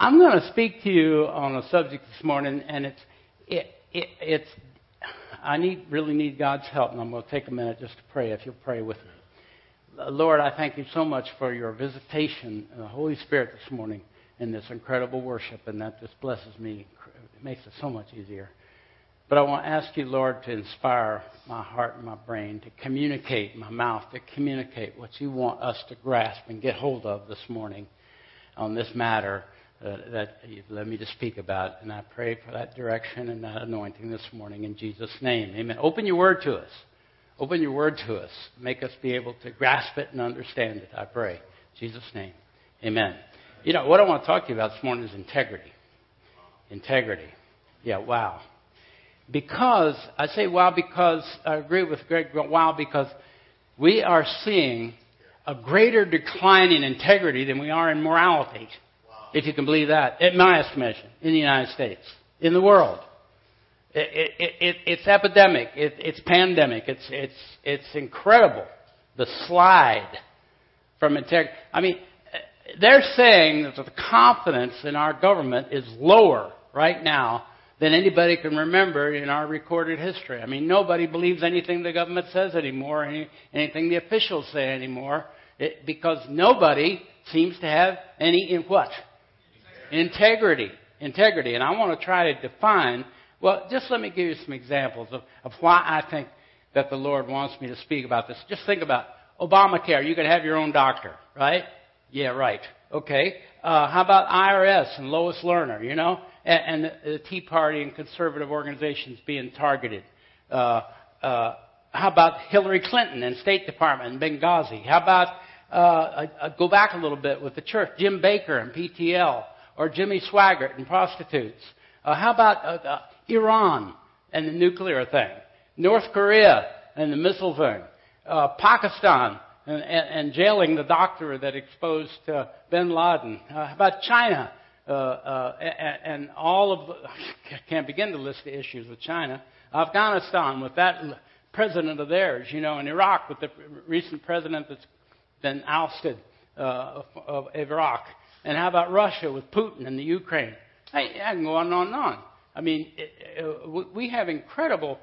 I'm going to speak to you on a subject this morning, and it's it, it, it's I need really need God's help, and I'm going to take a minute just to pray. If you'll pray with me, Lord, I thank you so much for your visitation, and the Holy Spirit this morning in this incredible worship, and that just blesses me. It makes it so much easier. But I want to ask you, Lord, to inspire my heart and my brain, to communicate, my mouth, to communicate what you want us to grasp and get hold of this morning on this matter uh, that you've led me to speak about. And I pray for that direction and that anointing this morning in Jesus' name. Amen. Open your word to us. Open your word to us. Make us be able to grasp it and understand it, I pray. In Jesus' name. Amen. You know, what I want to talk to you about this morning is integrity. Integrity. Yeah, wow. Because, I say wow because, I agree with Greg, wow because we are seeing a greater decline in integrity than we are in morality if you can believe that, at my estimation, in the United States, in the world. It, it, it, it's epidemic. it's pandemic. It's, it's, it's incredible. The slide from integrity. I mean, they're saying that the confidence in our government is lower right now than anybody can remember in our recorded history. I mean, nobody believes anything the government says anymore, any, anything the officials say anymore, it, because nobody seems to have any in what Integrity. Integrity. And I want to try to define, well, just let me give you some examples of, of why I think that the Lord wants me to speak about this. Just think about Obamacare. You can have your own doctor, right? Yeah, right. Okay. Uh, how about IRS and Lois Lerner, you know? And, and the, the, Tea Party and conservative organizations being targeted. Uh, uh, how about Hillary Clinton and State Department and Benghazi? How about, uh, I, I go back a little bit with the church, Jim Bakker and PTL or Jimmy Swaggart and prostitutes? Uh, how about uh, uh, Iran and the nuclear thing? North Korea and the missile thing? Uh, Pakistan and, and, and, jailing the doctor that exposed uh, bin Laden? Uh, how about China? and, and all of the, I can't begin to list the issues with China. Afghanistan with that president of theirs, you know, in Iraq with the recent president that's been ousted uh, of Iraq. And how about Russia with Putin and the Ukraine? I, I can go on and on and on. I mean, it, we have incredible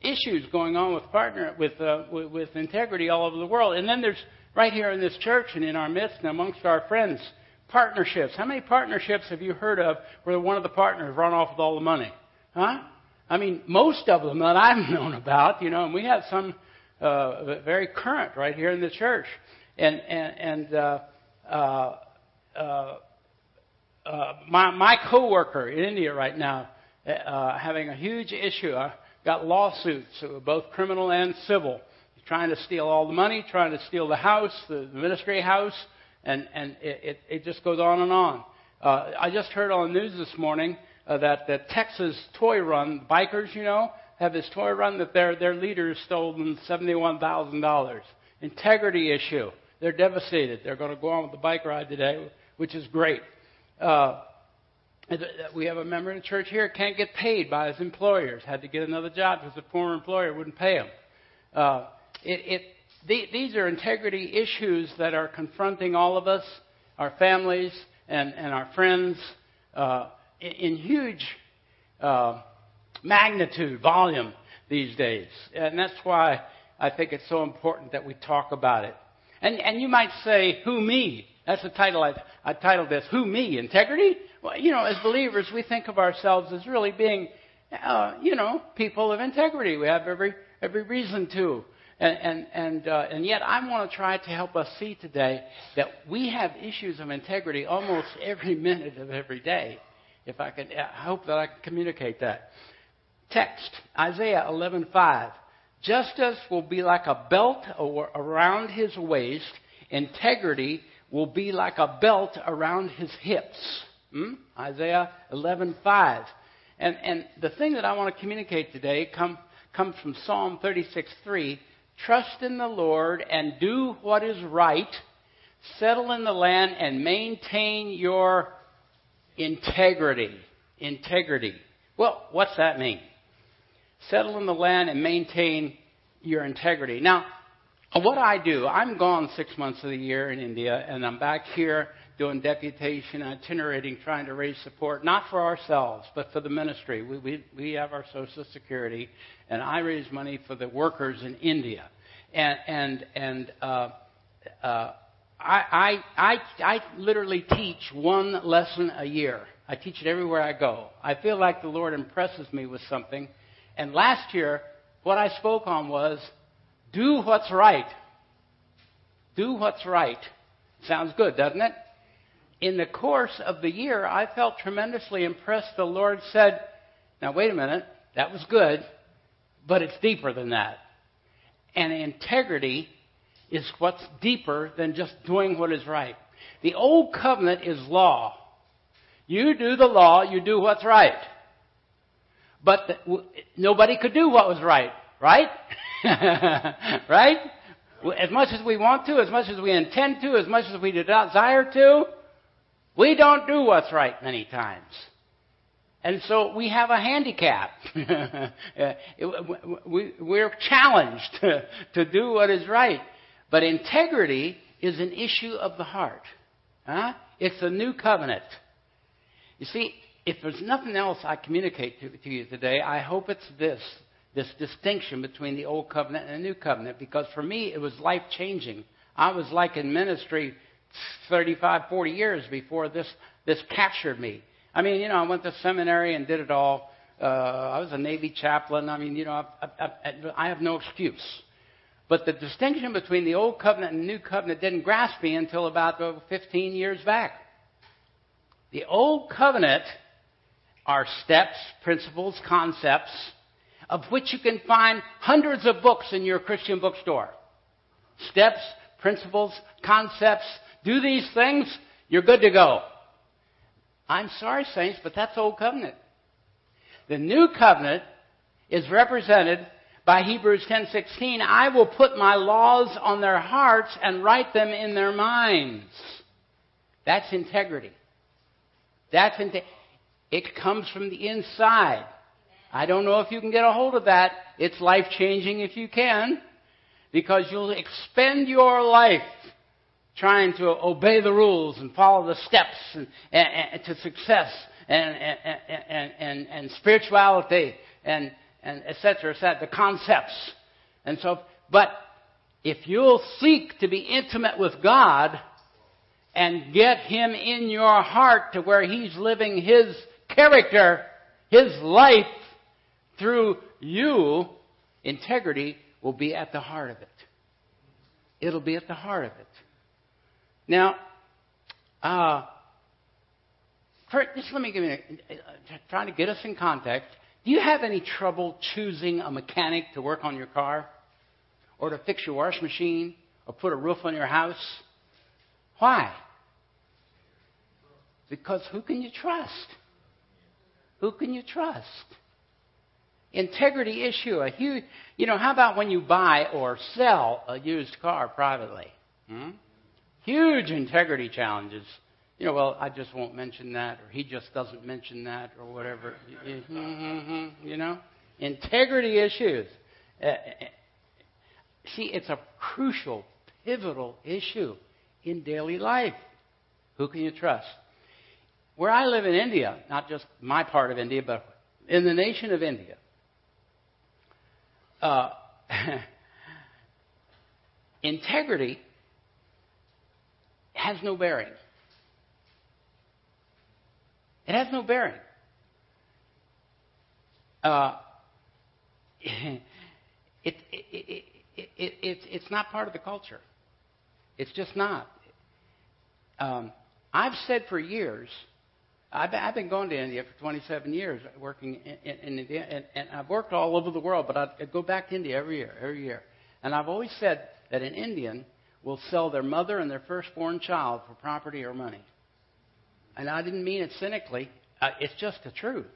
issues going on with partner with, uh, with, with integrity all over the world. And then there's right here in this church and in our midst and amongst our friends partnerships. How many partnerships have you heard of where one of the partners run off with all the money? Huh? I mean, most of them that I've known about, you know, and we have some uh, very current right here in the church. And and and uh, uh, uh, uh, my my coworker in India right now uh, having a huge issue. I got lawsuits, uh, both criminal and civil, trying to steal all the money, trying to steal the house, the, the ministry house, and and it, it, it just goes on and on. Uh, I just heard on the news this morning uh, that the Texas toy run bikers, you know, have this toy run that their their leaders stolen seventy one thousand dollars. Integrity issue. They're devastated. They're going to go on with the bike ride today which is great. Uh, we have a member in the church here can't get paid by his employers. Had to get another job because the former employer wouldn't pay him. Uh, it, it, the, these are integrity issues that are confronting all of us, our families, and, and our friends uh, in, in, huge uh, magnitude, volume these days. And that's why I think it's so important that we talk about it. And, and you might say, who me? That's the title I, I titled this. Who me? Integrity? Well, you know, as believers, we think of ourselves as really being, uh, you know, people of integrity. We have every every reason to. And and and, uh, and yet, I want to try to help us see today that we have issues of integrity almost every minute of every day. If I can, I hope that I can communicate that. Text Isaiah 11:5. Justice will be like a belt around his waist. Integrity will be like a belt around his hips. Hmm? Isaiah 11:5. And, and the thing that I want to communicate today come, comes from Psalm 36:3. Trust in the Lord and do what is right. Settle in the land and maintain your integrity. Integrity. Well, what's that mean? Settle in the land and maintain your integrity. Now, what I do, I'm gone six months of the year in India, and I'm back here doing deputation, itinerating, trying to raise support, not for ourselves, but for the ministry. We, we, we have our Social Security, and I raise money for the workers in India. And, and, and uh, uh, I, I, I, I literally teach one lesson a year. I teach it everywhere I go. I feel like the Lord impresses me with something. And last year, what I spoke on was do what's right. Do what's right. Sounds good, doesn't it? In the course of the year, I felt tremendously impressed. The Lord said, Now, wait a minute, that was good, but it's deeper than that. And integrity is what's deeper than just doing what is right. The old covenant is law. You do the law, you do what's right. But the, w- nobody could do what was right, right? right? As much as we want to, as much as we intend to, as much as we desire to, we don't do what's right many times. And so we have a handicap. We're challenged to do what is right. But integrity is an issue of the heart. Huh? It's a new covenant. You see, if there's nothing else I communicate to, to you today, I hope it's this this distinction between the old covenant and the new covenant because for me it was life changing. I was like in ministry 35, 40 years before this, this captured me. I mean, you know, I went to seminary and did it all. Uh, I was a Navy chaplain. I mean, you know, I, I, I, I have no excuse. But the distinction between the old covenant and the new covenant didn't grasp me until about 15 years back. The old covenant are steps, principles, concepts of which you can find hundreds of books in your Christian bookstore. Steps, principles, concepts. Do these things, you're good to go. I'm sorry, saints, but that's Old Covenant. The New Covenant is represented by Hebrews 10:16. I will put my laws on their hearts and write them in their minds. That's integrity. That's inte- it comes from the inside. I don't know if you can get a hold of that. It's life changing if you can, because you'll expend your life trying to obey the rules and follow the steps and, and, and to success and, and, and, and, spirituality and, and et cetera, et cetera, the concepts. And so, but if you'll seek to be intimate with God and get Him in your heart to where He's living His character, His life, through you, integrity will be at the heart of it. It'll be at the heart of it. Now, uh, just let me give you, a, trying to get us in context. Do you have any trouble choosing a mechanic to work on your car? Or to fix your wash machine? Or put a roof on your house? Why? Because who can you trust? Who can you trust? Integrity issue. A huge, you know, how about when you buy or sell a used car privately? Hmm? Huge integrity challenges. You know, well, I just won't mention that, or he just doesn't mention that, or whatever. You know, integrity issues. Uh, uh, see, it's a crucial, pivotal issue in daily life. Who can you trust? Where I live in India, not just my part of India, but in the nation of India, uh, integrity has no bearing. It has no bearing. Uh, it, it, it, it, it's not part of the culture. It's just not. Um, I've said for years I've, I've been going to India for 27 years, working in, in, in India, and, and I've worked all over the world, but I, go back to India every year, every year. And I've always said that an Indian will sell their mother and their firstborn child for property or money. And I didn't mean it cynically. Uh, it's just the truth.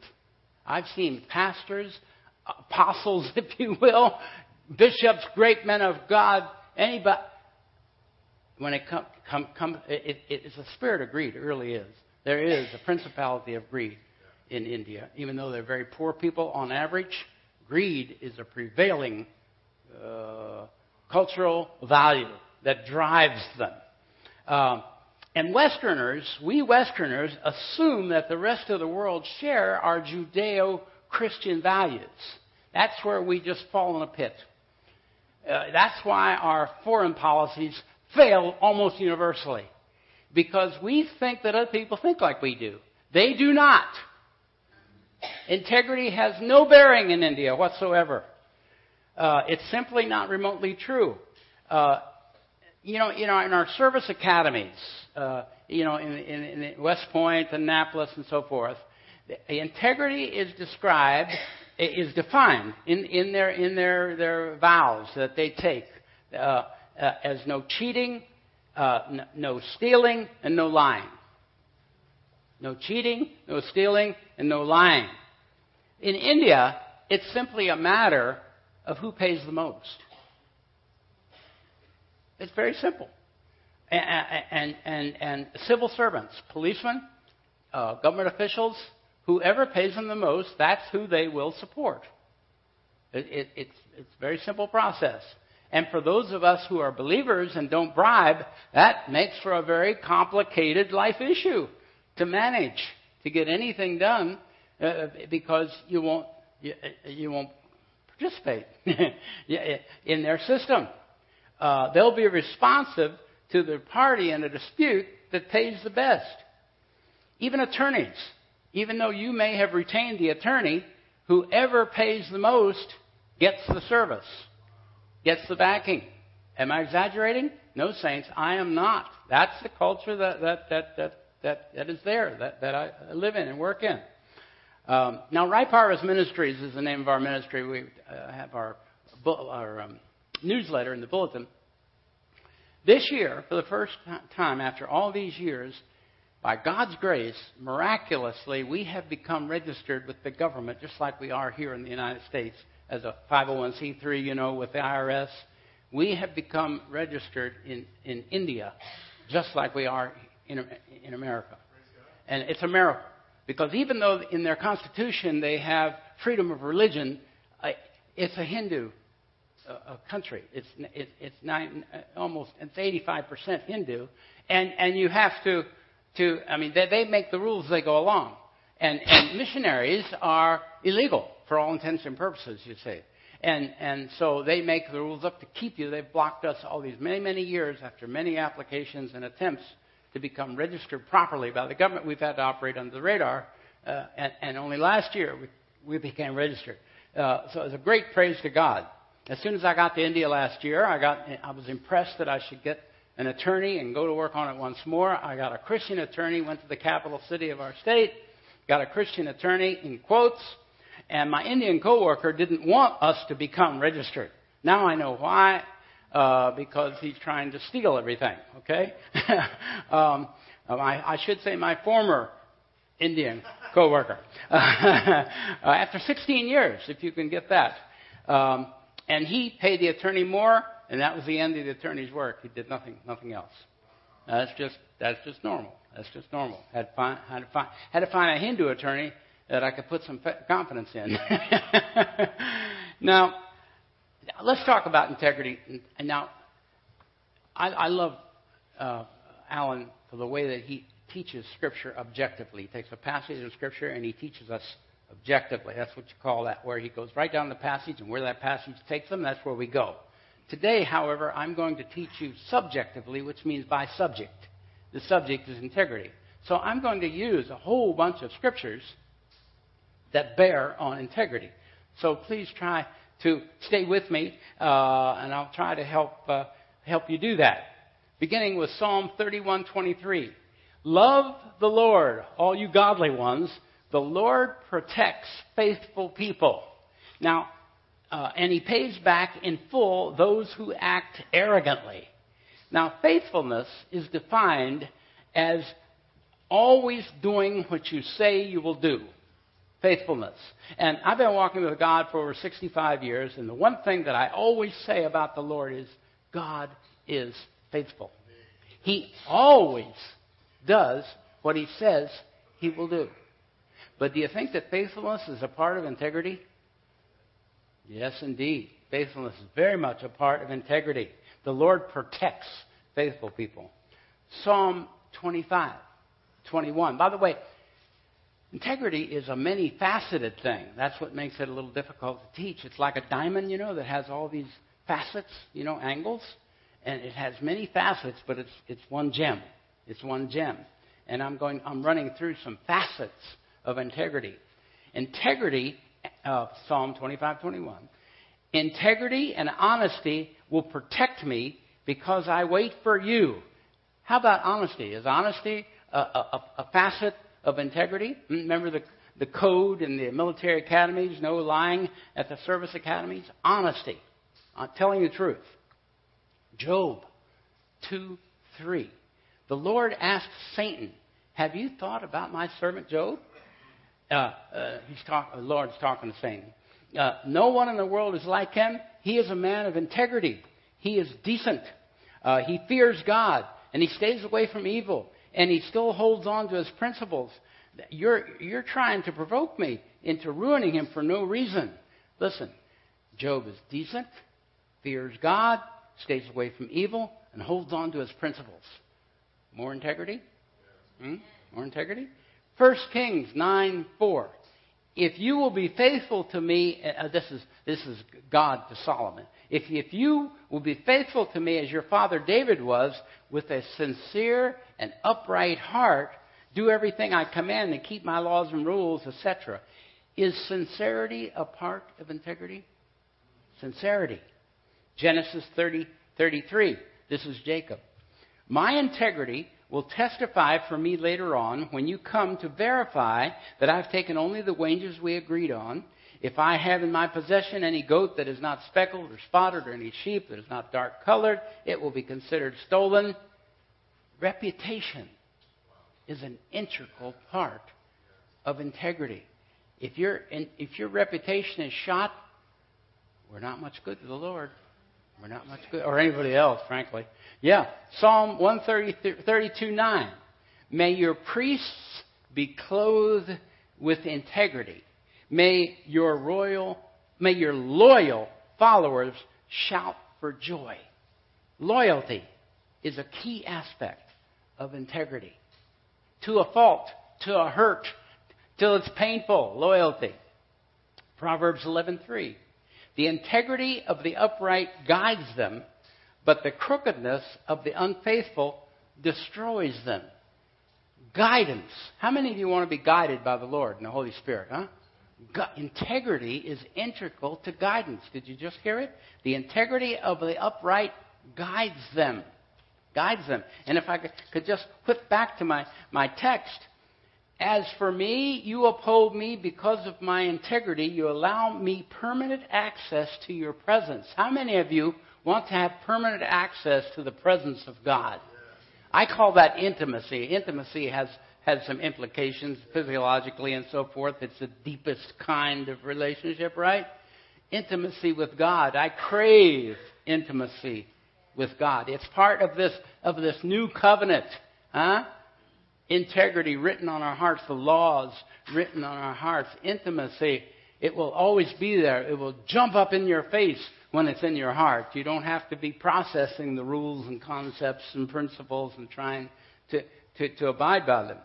I've seen pastors, apostles, if you will, bishops, great men of God, anybody. When it comes, come, come, it, it, it's a spirit of greed. It really is. There is a principality of greed in India. Even though they're very poor people on average, greed is a prevailing uh, cultural value that drives them. Um, and Westerners, we Westerners, assume that the rest of the world share our Judeo Christian values. That's where we just fall in a pit. Uh, that's why our foreign policies fail almost universally. Because we think that other people think like we do. They do not. Integrity has no bearing in India whatsoever. Uh, it's simply not remotely true. Uh, you know, you know, in our service academies, uh, you know, in, in, in West Point, Annapolis, and so forth, integrity is described, is defined in, in their in their their vows that they take uh, uh, as no cheating, uh, no stealing, and no lying. No cheating, no stealing, and no lying. In India, it's simply a matter of who pays the most. It's very simple. And, and, and, and civil servants, policemen, uh, government officials, whoever pays them the most, that's who they will support. It, it, it's, it's a very simple process. And for those of us who are believers and don't bribe, that makes for a very complicated life issue to manage, to get anything done, uh, because you won't, you, you won't participate in their system uh, they'll be responsive to the party in a dispute that pays the best. Even attorneys, even though you may have retained the attorney, whoever pays the most gets the service, gets the backing. Am I exaggerating? No, saints, I am not. That's the culture that, that, that, that, that, that is there, that, that I live in and work in. Um, now, Ripe Harvest Ministries is the name of our ministry. We uh, have our, our um, newsletter in the bulletin. This year, for the first time after all these years, by God's grace, miraculously, we have become registered with the government, just like we are here in the United States as a 501c3, you know, with the IRS. We have become registered in, in India, just like we are in, in America. And it's a miracle. Because even though in their constitution they have freedom of religion, it's a Hindu country. It's it, it's nine, almost it's 85 percent Hindu, and and you have to to I mean they, they make the rules they go along, and and missionaries are illegal for all intents and purposes. You see. And, and so they make the rules up to keep you. They've blocked us all these many, many years after many applications and attempts to become registered properly by the government. We've had to operate under the radar, uh, and, and only last year we, we became registered. Uh, so it's a great praise to God. As soon as I got to India last year, I, got, I was impressed that I should get an attorney and go to work on it once more. I got a Christian attorney, went to the capital city of our state, got a Christian attorney in quotes, and my Indian coworker didn't want us to become registered. Now I know why, uh, because he's trying to steal everything. Okay, um, I, I should say my former Indian coworker. uh, after 16 years, if you can get that. Um, and he paid the attorney more, and that was the end of the attorney's work. He did nothing, nothing else. That's just, that's just normal. That's just normal. Had to find, had to find, had to find a Hindu attorney that I could put some confidence in. now, let's talk about integrity. And now, I, I love uh, Alan for the way that he teaches Scripture objectively. He takes a passage of Scripture and he teaches us objectively. That's what you call that, where he goes right down the passage, and where that passage takes them, that's where we go. Today, however, I'm going to teach you subjectively, which means by subject. The subject is integrity. So I'm going to use a whole bunch of scriptures that bear on integrity. So please try to stay with me, uh, and I'll try to help uh, help you do that. Beginning with Psalm 31:23. Love the Lord, all you godly ones the Lord protects faithful people. Now, uh, and he pays back in full those who act arrogantly. Now, faithfulness is defined as always doing what you say you will do. Faithfulness. And I've been walking with God for over 65 years, and the one thing that I always say about the Lord is God is faithful. He always does what he says he will do. But do you think that faithfulness is a part of integrity? Yes, indeed. Faithfulness is very much a part of integrity. The Lord protects faithful people. Psalm 25, 21. By the way, integrity is a many faceted thing. That's what makes it a little difficult to teach. It's like a diamond, you know, that has all these facets, you know, angles. And it has many facets, but it's, it's one gem. It's one gem. And I'm going, I'm running through some facets of integrity. Integrity, uh, Psalm 25, 21. Integrity and honesty will protect me because I wait for you. How about honesty? Is honesty a, a, a facet of integrity? Remember the, the code in the military academies, no lying at the service academies? Honesty, telling the truth. Job 2 3. The Lord asked Satan, Have you thought about my servant Job? Uh, uh, he's talk, the Lord's talking to Satan. Uh, no one in the world is like him. He is a man of integrity. He is decent. Uh, he fears God, and he stays away from evil, and he still holds on to his principles. You're, you're trying to provoke me into ruining him for no reason. Listen, Job is decent, fears God, stays away from evil, and holds on to his principles. More integrity? Hmm? More integrity? 1 Kings 9 4. If you will be faithful to me, uh, this, is, this is God to Solomon. If, if you will be faithful to me as your father David was, with a sincere and upright heart, do everything I command and keep my laws and rules, etc. Is sincerity a part of integrity? Sincerity. Genesis 30, 33. This is Jacob. My integrity will testify for me later on when you come to verify that I've taken only the wages we agreed on. If I have in my possession any goat that is not speckled or spotted or any sheep that is not dark colored, it will be considered stolen. Reputation is an integral part of integrity. If, your if your reputation is shot, we're not much good to the Lord. We're not much good, or anybody else, frankly. Yeah, Psalm 132 9. May your priests be clothed with integrity. May your royal, may your loyal followers shout for joy. Loyalty is a key aspect of integrity. To a fault, to a hurt, till it's painful. Loyalty. Proverbs 11:3. The integrity of the upright guides them, but the crookedness of the unfaithful destroys them. Guidance. How many of you want to be guided by the Lord and the Holy Spirit, huh? Integrity is integral to guidance. Did you just hear it? The integrity of the upright guides them. Guides them. And if I could, just flip back to my, my text, as for me, you uphold me because of my integrity. You allow me permanent access to your presence. How many of you want to have permanent access to the presence of God? I call that intimacy. Intimacy has, has some implications physiologically and so forth. It's the deepest kind of relationship, right? Intimacy with God. I crave intimacy with God. It's part of this, of this new covenant. Huh? integrity written on our hearts, the laws written on our hearts, intimacy. It will always be there. It will jump up in your face when it's in your heart. You don't have to be processing the rules and concepts and principles and trying to, to, to abide by them.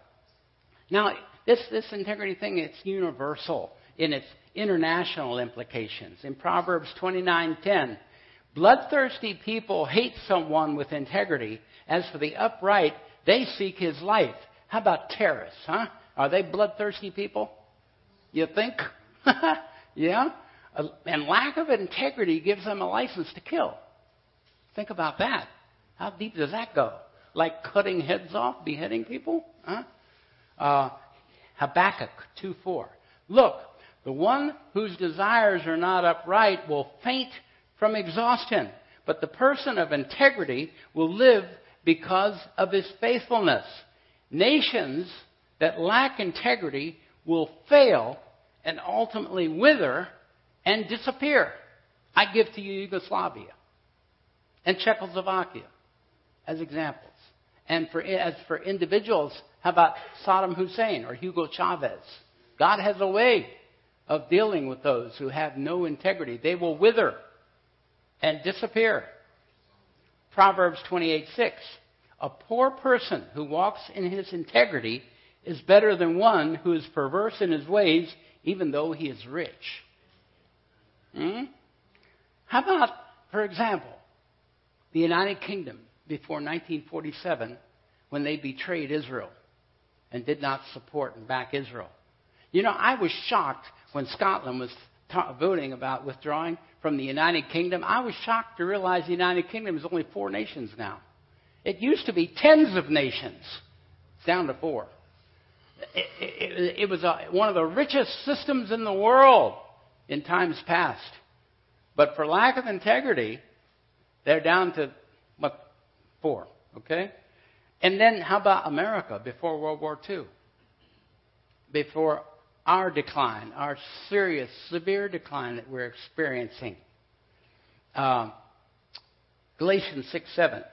Now, this, this integrity thing, it's universal in its international implications. In Proverbs 29:10, bloodthirsty people hate someone with integrity. As for the upright, they seek his life. How about terrorists, huh? Are they bloodthirsty people? You think? yeah? Uh, and lack of integrity gives them a license to kill. Think about that. How deep does that go? Like cutting heads off, beheading people? Huh? Uh, Habakkuk 2:4. Look, the one whose desires are not upright will faint from exhaustion, but the person of integrity will live because of his faithfulness. Nations that lack integrity will fail and ultimately wither and disappear. I give to you Yugoslavia and Czechoslovakia as examples. And for, as for individuals, how about Saddam Hussein or Hugo Chavez? God has a way of dealing with those who have no integrity. They will wither and disappear. Proverbs 28:6. A poor person who walks in his integrity is better than one who is perverse in his ways, even though he is rich. Hmm? How about, for example, the United Kingdom before 1947 when they betrayed Israel and did not support and back Israel? You know, I was shocked when Scotland was ta- voting about withdrawing from the United Kingdom. I was shocked to realize the United Kingdom is only four nations now. It used to be tens of nations. It's down to four. It, it, it was a, one of the richest systems in the world in times past. But for lack of integrity, they're down to, what, four, okay? And then how about America before World War II? Before our decline, our serious, severe decline that we're experiencing. Uh, Galatians 6 7.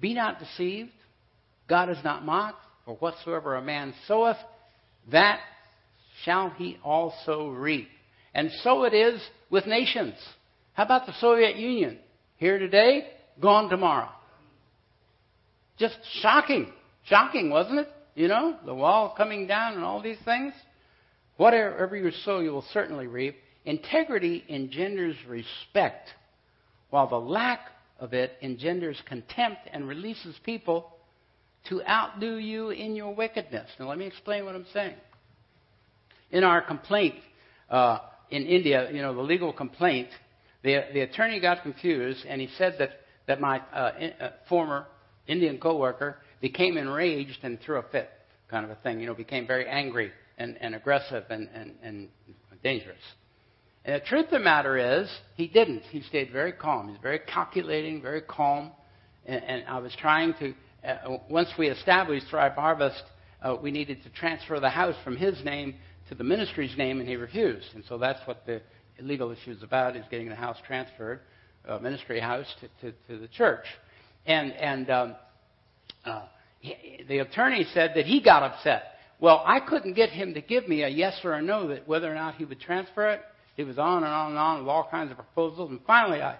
Be not deceived. God is not mocked. For whatsoever a man soweth, that shall he also reap. And so it is with nations. How about the Soviet Union? Here today, gone tomorrow. Just shocking. Shocking, wasn't it? You know, the wall coming down and all these things. Whatever you sow, you will certainly reap. Integrity engenders respect, while the lack of it engenders contempt and releases people to outdo you in your wickedness. Now, let me explain what I'm saying. In our complaint uh, in India, you know, the legal complaint, the, the attorney got confused and he said that, that my uh, in, uh, former Indian coworker became enraged and threw a fit, kind of a thing, you know, became very angry and, and aggressive and, and, and dangerous. And the truth of the matter is, he didn't. He stayed very calm. He's very calculating, very calm. And, and I was trying to, uh, once we established Ripe Harvest, uh, we needed to transfer the house from his name to the ministry's name, and he refused. And so that's what the legal issue is about: is getting the house transferred, uh, ministry house, to, to, to the church. And and um, uh, he, the attorney said that he got upset well, I couldn't get him to give me a yes or a no that whether or not he would transfer it. He was on and on and on with all kinds of proposals. And finally, I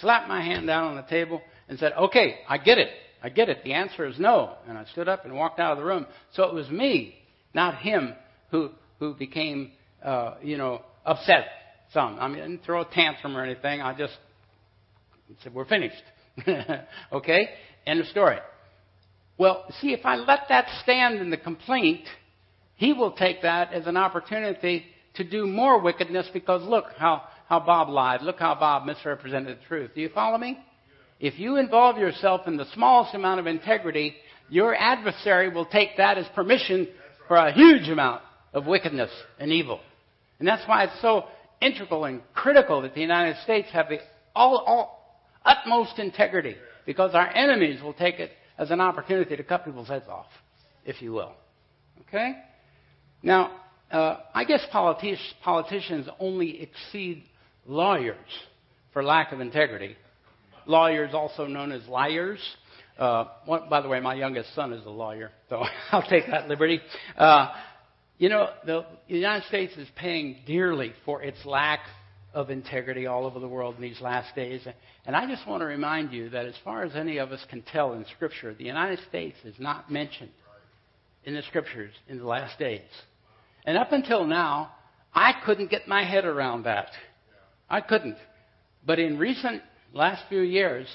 slapped my hand down on the table and said, okay, I get it. I get it. The answer is no. And I stood up and walked out of the room. So it was me, not him, who, who became, uh, you know, upset some. I mean, I didn't throw a tantrum or anything. I just said, we're finished. okay? End of story. Well, see, if I let that stand in the complaint, he will take that as an opportunity to do more wickedness because look how, how Bob lied. Look how Bob misrepresented the truth. Do you follow me? If you involve yourself in the smallest amount of integrity, your adversary will take that as permission for a huge amount of wickedness and evil. And that's why it's so integral and critical that the United States have the all, all, utmost integrity because our enemies will take it as an opportunity to cut people's heads off, if you will. Okay? Now, uh, I guess politi- politicians only exceed lawyers for lack of integrity. Lawyers, also known as liars. Uh, one, by the way, my youngest son is a lawyer, so I'll take that liberty. Uh, you know, the United States is paying dearly for its lack of integrity all over the world in these last days. And I just want to remind you that as far as any of us can tell in Scripture, the United States is not mentioned in the Scriptures in the last days. And up until now, I couldn't get my head around that. I couldn't. But in recent last few years,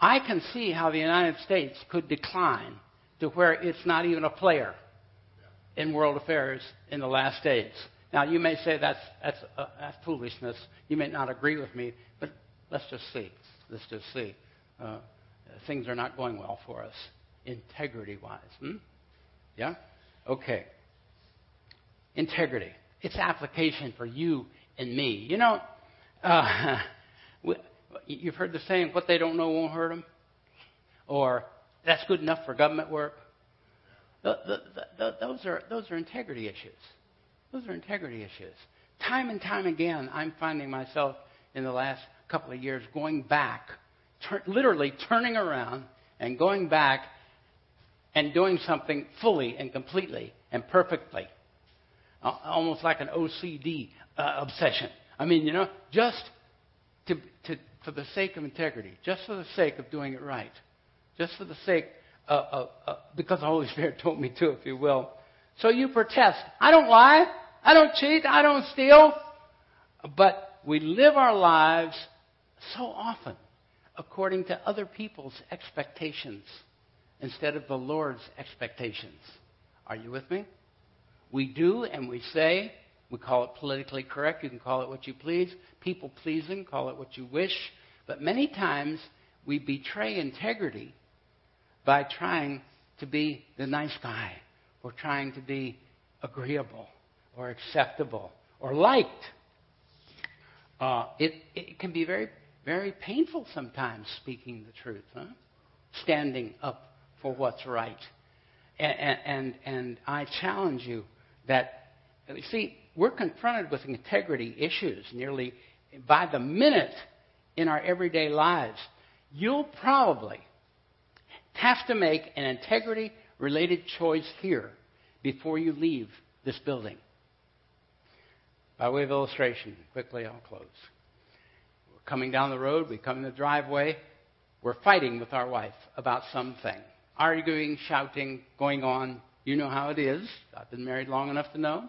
I can see how the United States could decline to where it's not even a player in world affairs in the last days. Now, you may say that's, that's, uh, that's foolishness. You may not agree with me, but let's just see. Let's just see. Uh, things are not going well for us, integrity wise. Hmm? Yeah? Okay integrity, its application for you and me. You know, uh, you've heard the saying, what they don't know won't hurt them, or that's good enough for government work. The, the, the, those, are, those are integrity issues. Those are integrity issues. Time and time again, I'm finding myself in the last couple of years going back, tur- literally turning around and going back and doing something fully and completely and perfectly almost like an OCD uh, obsession. I mean, you know, just to, to, for the sake of integrity, just for the sake of doing it right, just for the sake of, of, of because the Holy Spirit told me to, if you will. So you protest. I don't lie. I don't cheat. I don't steal. But we live our lives so often according to other people's expectations instead of the Lord's expectations. Are you with me? We do and we say, we call it politically correct, you can call it what you please, people pleasing, call it what you wish, but many times we betray integrity by trying to be the nice guy or trying to be agreeable or acceptable or liked. Uh, it, it can be very, very painful sometimes speaking the truth, huh? standing up for what's right. And, and, and I challenge you that, you see, we're confronted with integrity issues nearly by the minute in our everyday lives. You'll probably have to make an integrity related choice here before you leave this building. By way of illustration, quickly I'll close. We're coming down the road, we come in the driveway, we're fighting with our wife about something. Arguing, shouting, going on. You know how it is. I've been married long enough to know.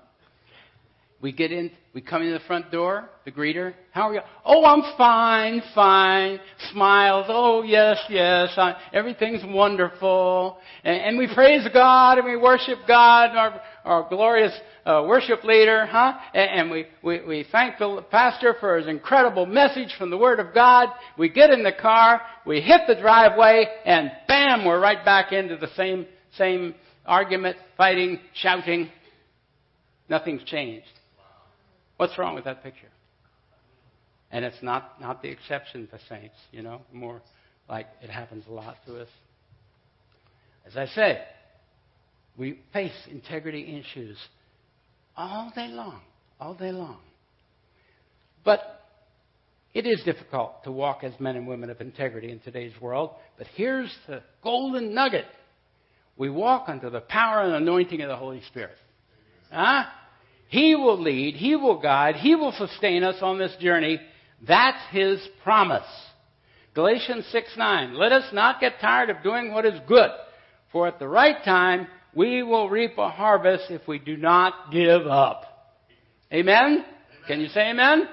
We get in, we come in the front door, the greeter, how are you? Oh, I'm fine, fine. Smiles, oh yes, yes, I, everything's wonderful. And, and, we praise God and we worship God, our, our glorious uh, worship leader, huh? And, and we, we, we thank the pastor for his incredible message from the Word of God. We get in the car, we hit the driveway, and bam, we're right back into the same, same argument, fighting, shouting. Nothing's changed. What's wrong with that picture? And it's not, not the exception to saints, you know, more like it happens a lot to us. As I say, we face integrity issues all day long, all day long. But it is difficult to walk as men and women of integrity in today's world. But here's the golden nugget. We walk under the power and anointing of the Holy Spirit. Huh? He will lead, He will guide, He will sustain us on this journey. That's His promise. Galatians 6 9. Let us not get tired of doing what is good, for at the right time we will reap a harvest if we do not give up. Amen? amen. Can you say amen?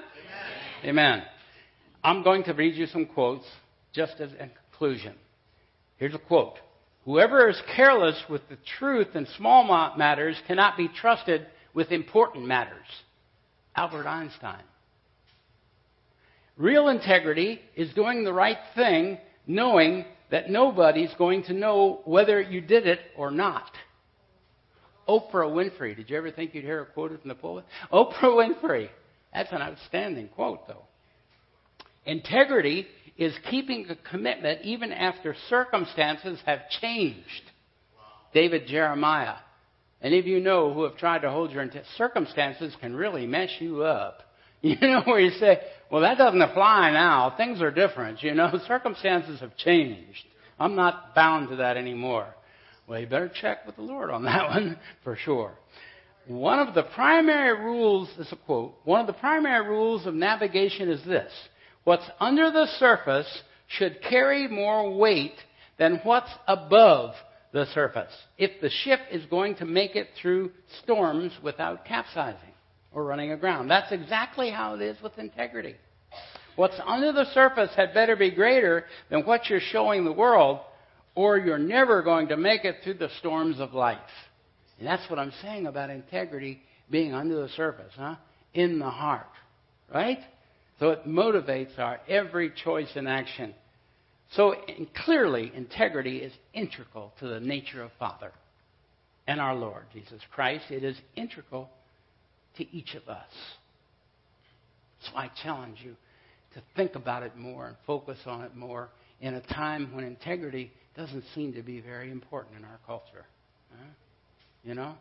amen? Amen. I'm going to read you some quotes just as a conclusion. Here's a quote. Whoever is careless with the truth in small matters cannot be trusted with important matters. Albert Einstein. Real integrity is doing the right thing knowing that nobody's going to know whether you did it or not. Oprah Winfrey. Did you ever think you'd hear her quoted from the pulpit? Oprah Winfrey. That's an outstanding quote, though. Integrity is keeping a commitment even after circumstances have changed. David Jeremiah. Any of you know who have tried to hold your circumstances can really mess you up. You know where you say, well, that doesn't apply now. Things are different. You know, circumstances have changed. I'm not bound to that anymore. Well, you better check with the Lord on that one for sure. One of the primary rules, this is a quote, one of the primary rules of navigation is this. What's under the surface should carry more weight than what's above the surface if the ship is going to make it through storms without capsizing or running aground. That's exactly how it is with integrity. What's under the surface had better be greater than what you're showing the world, or you're never going to make it through the storms of life. And that's what I'm saying about integrity being under the surface, huh? In the heart. Right? So it motivates our every choice and action. So clearly, integrity is integral to the nature of Father and our Lord Jesus Christ. It is integral to each of us. So I challenge you to think about it more and focus on it more in a time when integrity doesn't seem to be very important in our culture. You know?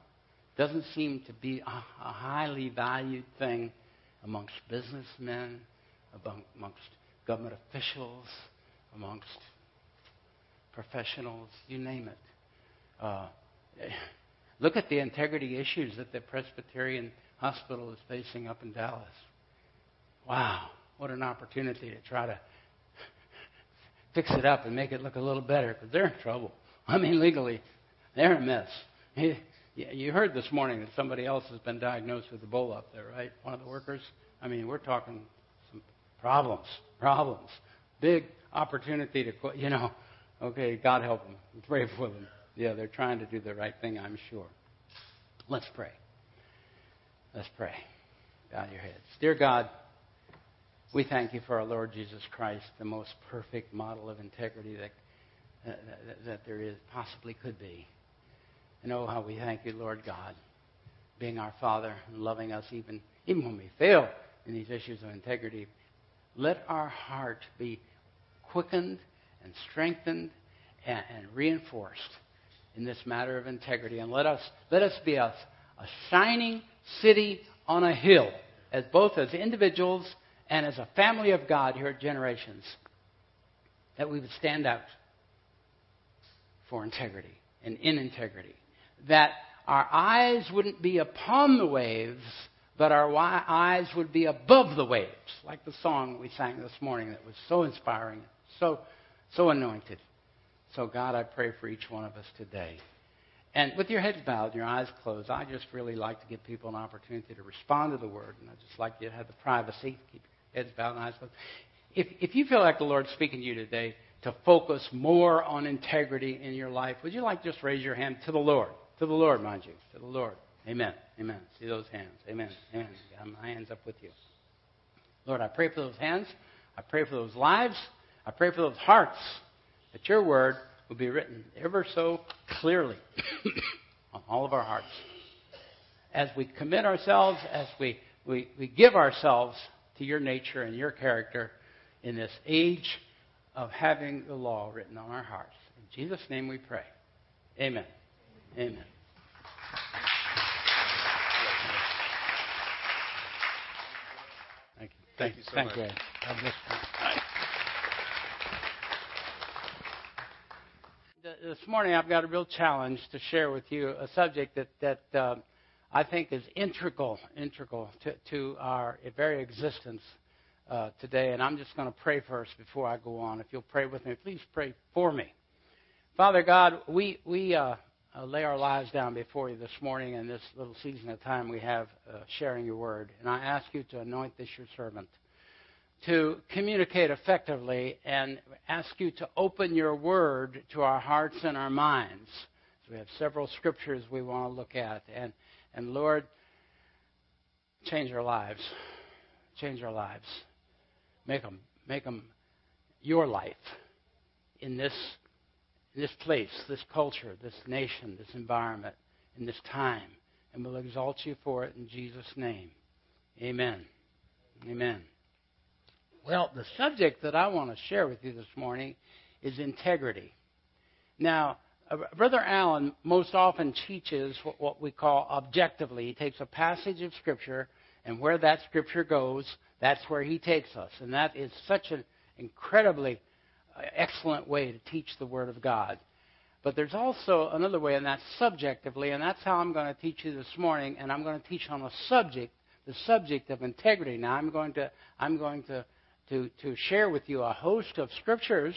Doesn't seem to be a, a highly valued thing amongst businessmen, amongst government officials, amongst professionals, you name it. Uh, look at the integrity issues that the Presbyterian Hospital is facing up in Dallas. Wow, what an opportunity to try to fix it up and make it look a little better because they're in trouble. I mean, legally, they're a mess. You heard this morning that somebody else has been diagnosed with Ebola up there, right? One of the workers. I mean, we're talking some problems, problems, big opportunity to, you know. Okay, God help them. Pray for them. Yeah, they're trying to do the right thing, I'm sure. Let's pray. Let's pray. Bow your heads. Dear God, we thank you for our Lord Jesus Christ, the most perfect model of integrity that, that, that there is, possibly could be. And oh, how we thank you, Lord God, being our Father and loving us even, even when we fail in these issues of integrity. Let our heart be quickened and strengthened and, and reinforced in this matter of integrity. And let us, let us be a, a shining city on a hill, as both as individuals and as a family of God here at Generations, that we would stand out for integrity and in integrity. That our eyes wouldn't be upon the waves, but our eyes would be above the waves, like the song we sang this morning that was so inspiring, so, so anointed. So, God, I pray for each one of us today. And with your heads bowed and your eyes closed, I just really like to give people an opportunity to respond to the word. And I just like you to have the privacy, keep heads bowed and eyes closed. If, if you feel like the Lord's speaking to you today to focus more on integrity in your life, would you like just raise your hand to the Lord? To the Lord, mind you. To the Lord. Amen. Amen. See those hands. Amen. Amen. Got my hands up with you. Lord, I pray for those hands. I pray for those lives. I pray for those hearts that your word will be written ever so clearly on all of our hearts. As we commit ourselves, as we, we, we give ourselves to your nature and your character in this age of having the law written on our hearts. In Jesus' name we pray. Amen. Amen. Thank you. Thank you so Thank much. you. This morning, I've got a real challenge to share with you a subject that that uh, I think is integral, integral to, to our very existence uh, today. And I'm just going to pray first before I go on. If you'll pray with me, please pray for me. Father God, we we uh, uh, lay our lives down before you this morning in this little season of time we have uh, sharing your word, and I ask you to anoint this your servant to communicate effectively and ask you to open your word to our hearts and our minds. So we have several scriptures we want to look at. And, and Lord, change our lives. Change our lives. Make them, make them your life in this, in this place, this culture, this nation, this environment, in this time. And we'll exalt you for it in Jesus' name. Amen. Amen. Well, the subject that I want to share with you this morning is integrity. Now, Brother Allen most often teaches what, what we call objectively. He takes a passage of Scripture, and where that Scripture goes, that's where he takes us. And that is such an incredibly uh, excellent way to teach the Word of God. But there's also another way, and that's subjectively, and that's how I'm going to teach you this morning. And I'm going to teach on a subject, the subject of integrity. Now, I'm going to, I'm going to to, to share with you a host of scriptures,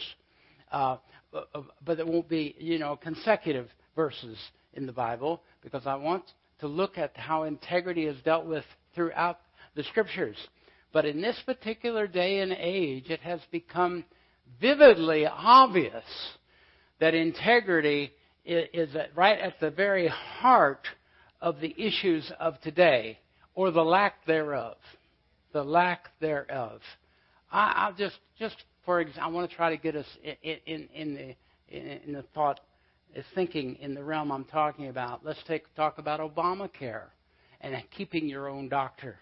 uh, Uh, uh, but it won't be, you know, consecutive verses in the Bible because I want to look at how integrity is dealt with throughout the scriptures. But in this particular day and age, it has become vividly obvious that integrity is right at the very heart of the issues of today, or the lack thereof. The lack thereof. I, will just, just for example, I want to try to get us in, in, in the in, the thought, thinking in the realm I'm talking about. Let's take talk about Obamacare and keeping your own doctor,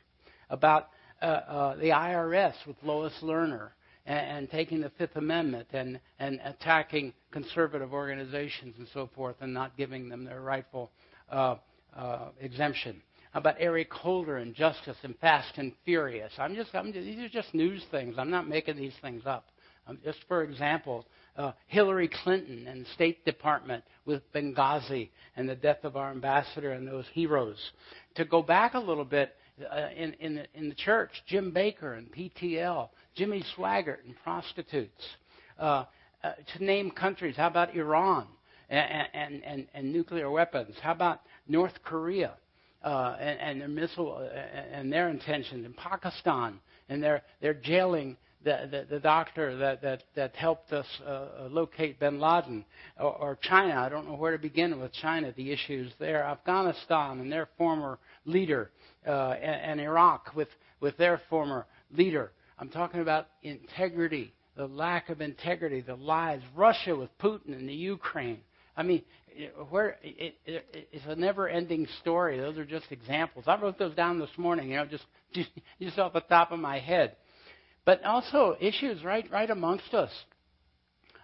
about uh, uh, the IRS with Lois Lerner and, and, taking the Fifth Amendment and and attacking conservative organizations and so forth and not giving them their rightful uh, uh exemption about Eric Holder and Justice and Fast and Furious. I'm just, I'm just, these are just news things. I'm not making these things up. Um, just for example, uh, Hillary Clinton and the State Department with Benghazi and the death of our ambassador and those heroes. To go back a little bit uh, in, in, the, in the church, Jim Bakker and PTL, Jimmy Swaggart and prostitutes. Uh, uh, to name countries, how about Iran and, and, and, and nuclear weapons? How about North Korea uh, and, their missile uh, and their intentions? And Pakistan and their, their jailing the, the, doctor that, that, that helped us uh, locate bin Laden, or, or China. I don't know where to begin with China, the issues there. Afghanistan and their former leader, uh, and, and Iraq with, with their former leader. I'm talking about integrity, the lack of integrity, the lies. Russia with Putin and the Ukraine. I mean, where it, it, it's a never-ending story. Those are just examples. I wrote those down this morning. You know, just just, just off the top of my head. But also issues right right amongst us.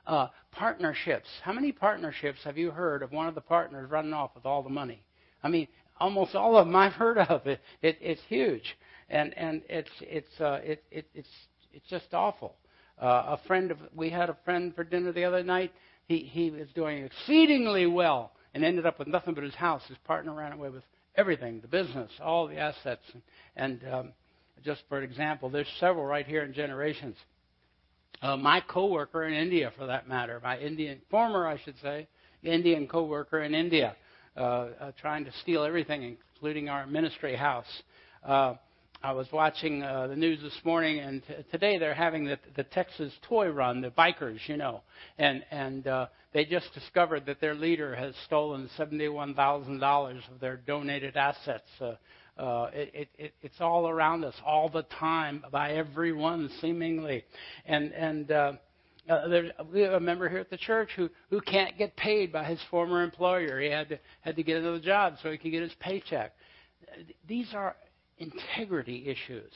Uh, partnerships. How many partnerships have you heard of one of the partners running off with all the money? I mean, almost all of them I've heard of. It, it it's huge, and and it's it's uh, it, it it's it's just awful. Uh, a friend of we had a friend for dinner the other night. He he was doing exceedingly well and ended up with nothing but his house. His partner ran away with everything, the business, all the assets, and, and um, just for example, there's several right here in Generations. Uh, my coworker in India, for that matter, my Indian former, I should say, Indian coworker in India, uh, uh, trying to steal everything, including our ministry house. Uh, I was watching uh, the news this morning, and t- today they're having the, the Texas Toy Run, the bikers, you know, and and uh, they just discovered that their leader has stolen seventy-one thousand dollars of their donated assets. Uh, uh, it, it, it's all around us all the time by everyone seemingly, and and. Uh, uh, there, we have a member here at the church who, who can't get paid by his former employer. He had to, had to get another job so he could get his paycheck. These are integrity issues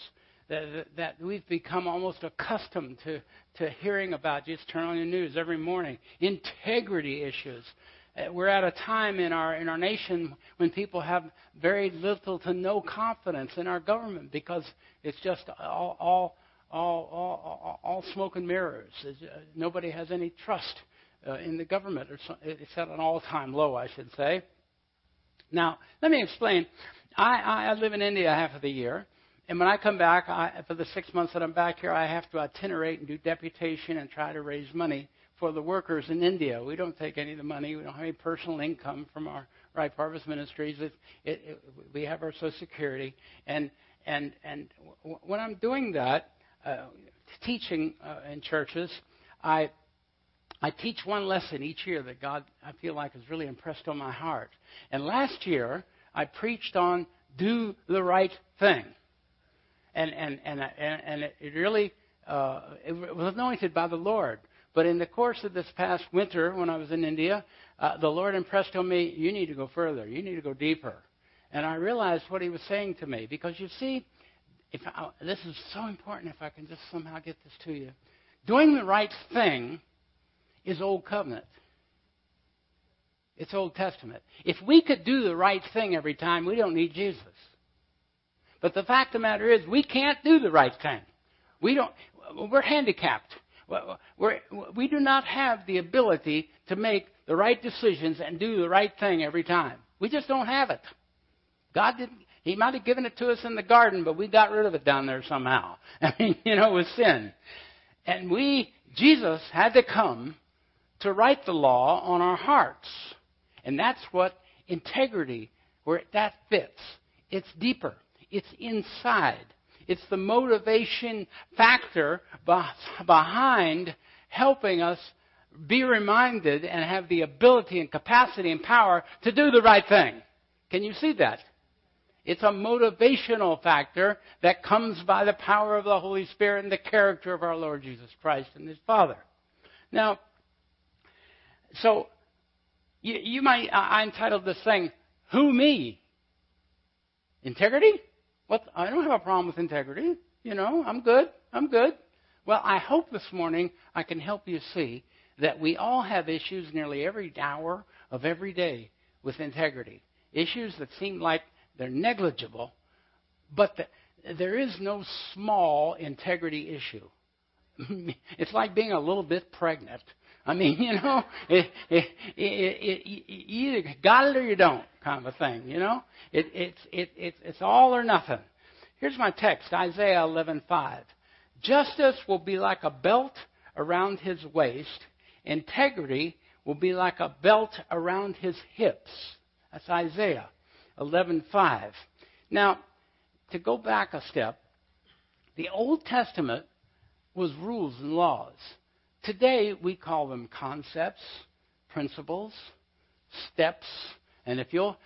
that, that we've become almost accustomed to, to hearing about. Just turn on the news every morning. Integrity issues. Uh, we're at a time in our in our nation when people have very little to no confidence in our government because it's just all all all all, all smoke and mirrors. Uh, nobody has any trust uh, in the government. It's at an all-time low, I should say. Now, let me explain. I, I live in India half of the year. And when I come back, I, for the six months that I'm back here, I have to itinerate and do deputation and try to raise money for the workers in India. We don't take any of the money. We don't have any personal income from our Ripe Harvest Ministries. It, it, it, we have our Social Security. And, and, and when I'm doing that, uh, teaching uh, in churches, I, I teach one lesson each year that God, I feel like, has really impressed on my heart. And last year, I preached on do the right thing. And, and, and, and, and it really uh, it was anointed by the Lord. But in the course of this past winter, when I was in India, uh, the Lord impressed on me, you need to go further. You need to go deeper. And I realized what he was saying to me. Because you see, if I, this is so important if I can just somehow get this to you. Doing the right thing is Old Covenant. It's Old Testament. If we could do the right thing every time, we don't need Jesus. But the fact of the matter is, we can't do the right thing. We don't. We're handicapped. We're, we do not have the ability to make the right decisions and do the right thing every time. We just don't have it. God didn't. He might have given it to us in the garden, but we got rid of it down there somehow. I mean, you know, with sin. And we, Jesus had to come to write the law on our hearts. And that's what integrity, where that fits. It's deeper. It's inside. It's the motivation factor behind helping us be reminded and have the ability and capacity and power to do the right thing. Can you see that? It's a motivational factor that comes by the power of the Holy Spirit and the character of our Lord Jesus Christ and His Father. Now, so you, you might, I entitled this thing, Who Me? Integrity? What? I don't have a problem with integrity. You know, I'm good. I'm good. Well, I hope this morning I can help you see that we all have issues nearly every hour of every day with integrity. Issues that seem like they're negligible, but the, there is no small integrity issue. it's like being a little bit pregnant. I mean, you know, it, it, it, you either got it or you don't, kind of a thing. You know, it, it's it, it, it's all or nothing. Here's my text, Isaiah 11:5. Justice will be like a belt around his waist, integrity will be like a belt around his hips. That's Isaiah 11:5. Now, to go back a step, the Old Testament was rules and laws. Today we call them concepts, principles, steps, and if you'll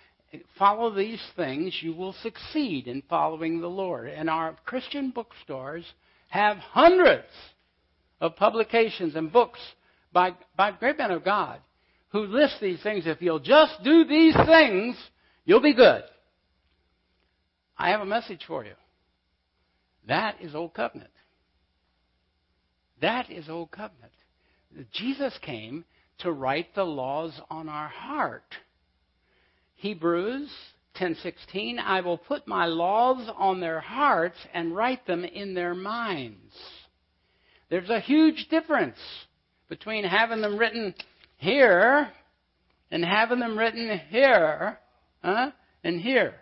follow these things, you will succeed in following the Lord. And our Christian bookstores have hundreds of publications and books by, by great men of God who list these things. If you'll just do these things, you'll be good. I have a message for you. That is Old Covenant. That is Old Covenant. Jesus came to write the laws on our heart. Hebrews 10:16 I will put my laws on their hearts and write them in their minds. There's a huge difference between having them written here and having them written here huh, and here.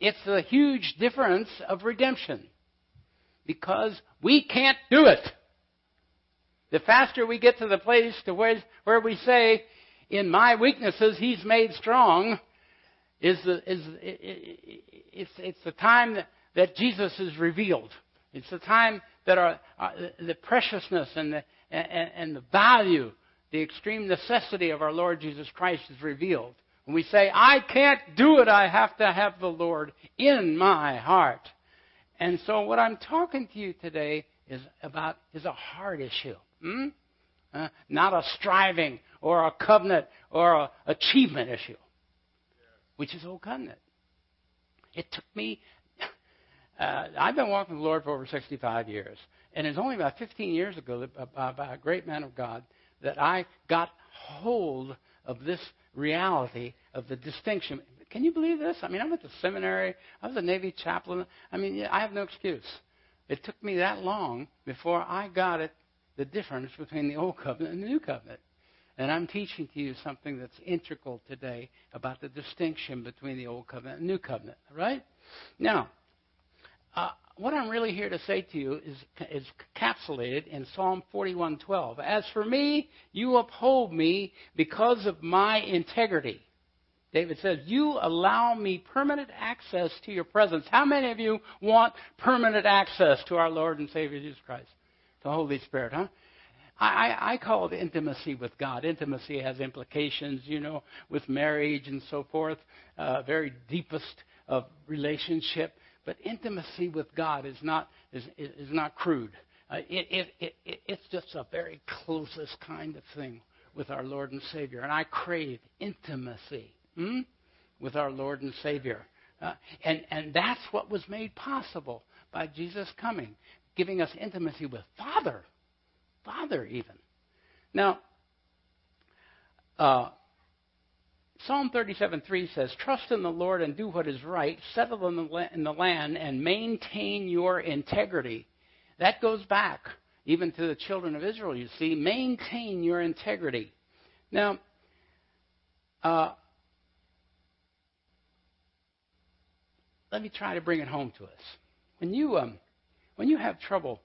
It's the huge difference of redemption because we can't do it. The faster we get to the place to where, where we say, in my weaknesses, he's made strong, is the, is, it's, it's the time that, that Jesus is revealed. It's the time that our, our the preciousness and the, and, and the value, the extreme necessity of our Lord Jesus Christ is revealed. When we say, I can't do it, I have to have the Lord in my heart. And so what I'm talking to you today is about is a heart issue. Hmm? Uh, not a striving or a covenant or a achievement issue, which is old covenant. It took me. Uh, I've been walking with the Lord for over 65 years, and it's only about 15 years ago that, by, by a great man of God that I got hold of this reality of the distinction. Can you believe this? I mean, I went to seminary. I was a Navy chaplain. I mean, I have no excuse. It took me that long before I got it, the difference between the old covenant and the new covenant. And I'm teaching to you something that's integral today about the distinction between the old covenant and new covenant. Right? Now, uh, what I'm really here to say to you is, is encapsulated in Psalm 41:12. As for me, you uphold me because of my integrity. David says, You allow me permanent access to your presence. How many of you want permanent access to our Lord and Savior Jesus Christ? The Holy Spirit, huh? I, I call it intimacy with God. Intimacy has implications, you know, with marriage and so forth, uh, very deepest of relationship. But intimacy with God is not is is not crude. Uh, it, it, it, it's just a very closest kind of thing with our Lord and Savior, and I crave intimacy hmm, with our Lord and Savior, uh, and and that's what was made possible by Jesus coming, giving us intimacy with Father, Father even. Now, uh, Psalm 37:3 says, "Trust in the Lord and do what is right, settle in the, in the land and maintain your integrity." That goes back even to the children of Israel. You see, maintain your integrity. Now, uh, let me try to bring it home to us. When you um, when you have trouble,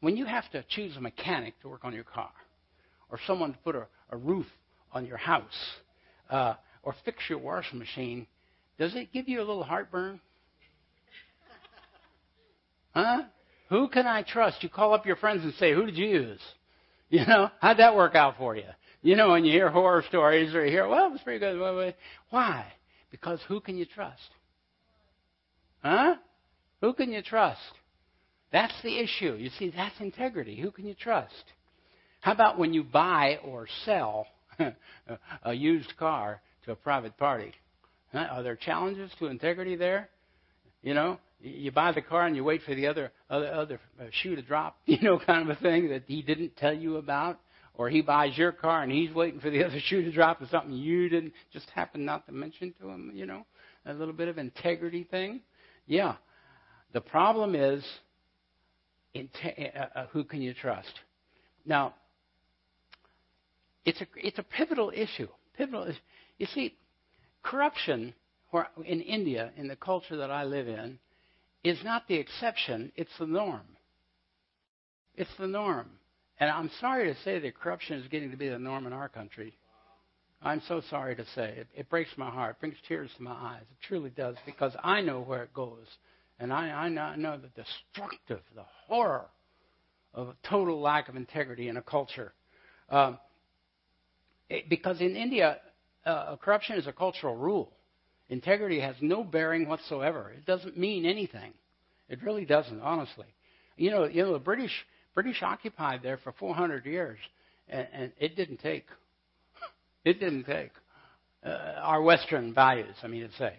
when you have to choose a mechanic to work on your car, or someone to put a, a roof on your house, uh, or fix your washing machine, does it give you a little heartburn? Huh? Who can I trust? You call up your friends and say, Who did you use? You know, how'd that work out for you? You know, when you hear horror stories or you hear, Well, it was pretty good. Why? Because who can you trust? Huh? Who can you trust? That's the issue. You see, that's integrity. Who can you trust? How about when you buy or sell a used car to a private party. Are there challenges to integrity there? You know, you buy the car and you wait for the other other other uh, shoe to drop. You know, kind of a thing that he didn't tell you about. Or he buys your car and he's waiting for the other shoe to drop or something you didn't just happen not to mention to him. You know, a little bit of integrity thing. Yeah. The problem is, Eh, uh, uh, who can you trust? Now, it's a it's a pivotal issue. Pivotal. Issue. You see, corruption in India, in the culture that I live in, is not the exception, it's the norm. It's the norm. And I'm sorry to say that corruption is getting to be the norm in our country. I'm so sorry to say. It, it breaks my heart. Brings tears to my eyes. It truly does because I know where it goes. And I, I know, the destructive, the horror of total lack of integrity in a culture. Um, it, because in India, uh, corruption is a cultural rule. Integrity has no bearing whatsoever. It doesn't mean anything. It really doesn't, honestly. You know, you know, the British British occupied there for 400 years, and, and it didn't take. It didn't take uh, our Western values. I mean to say,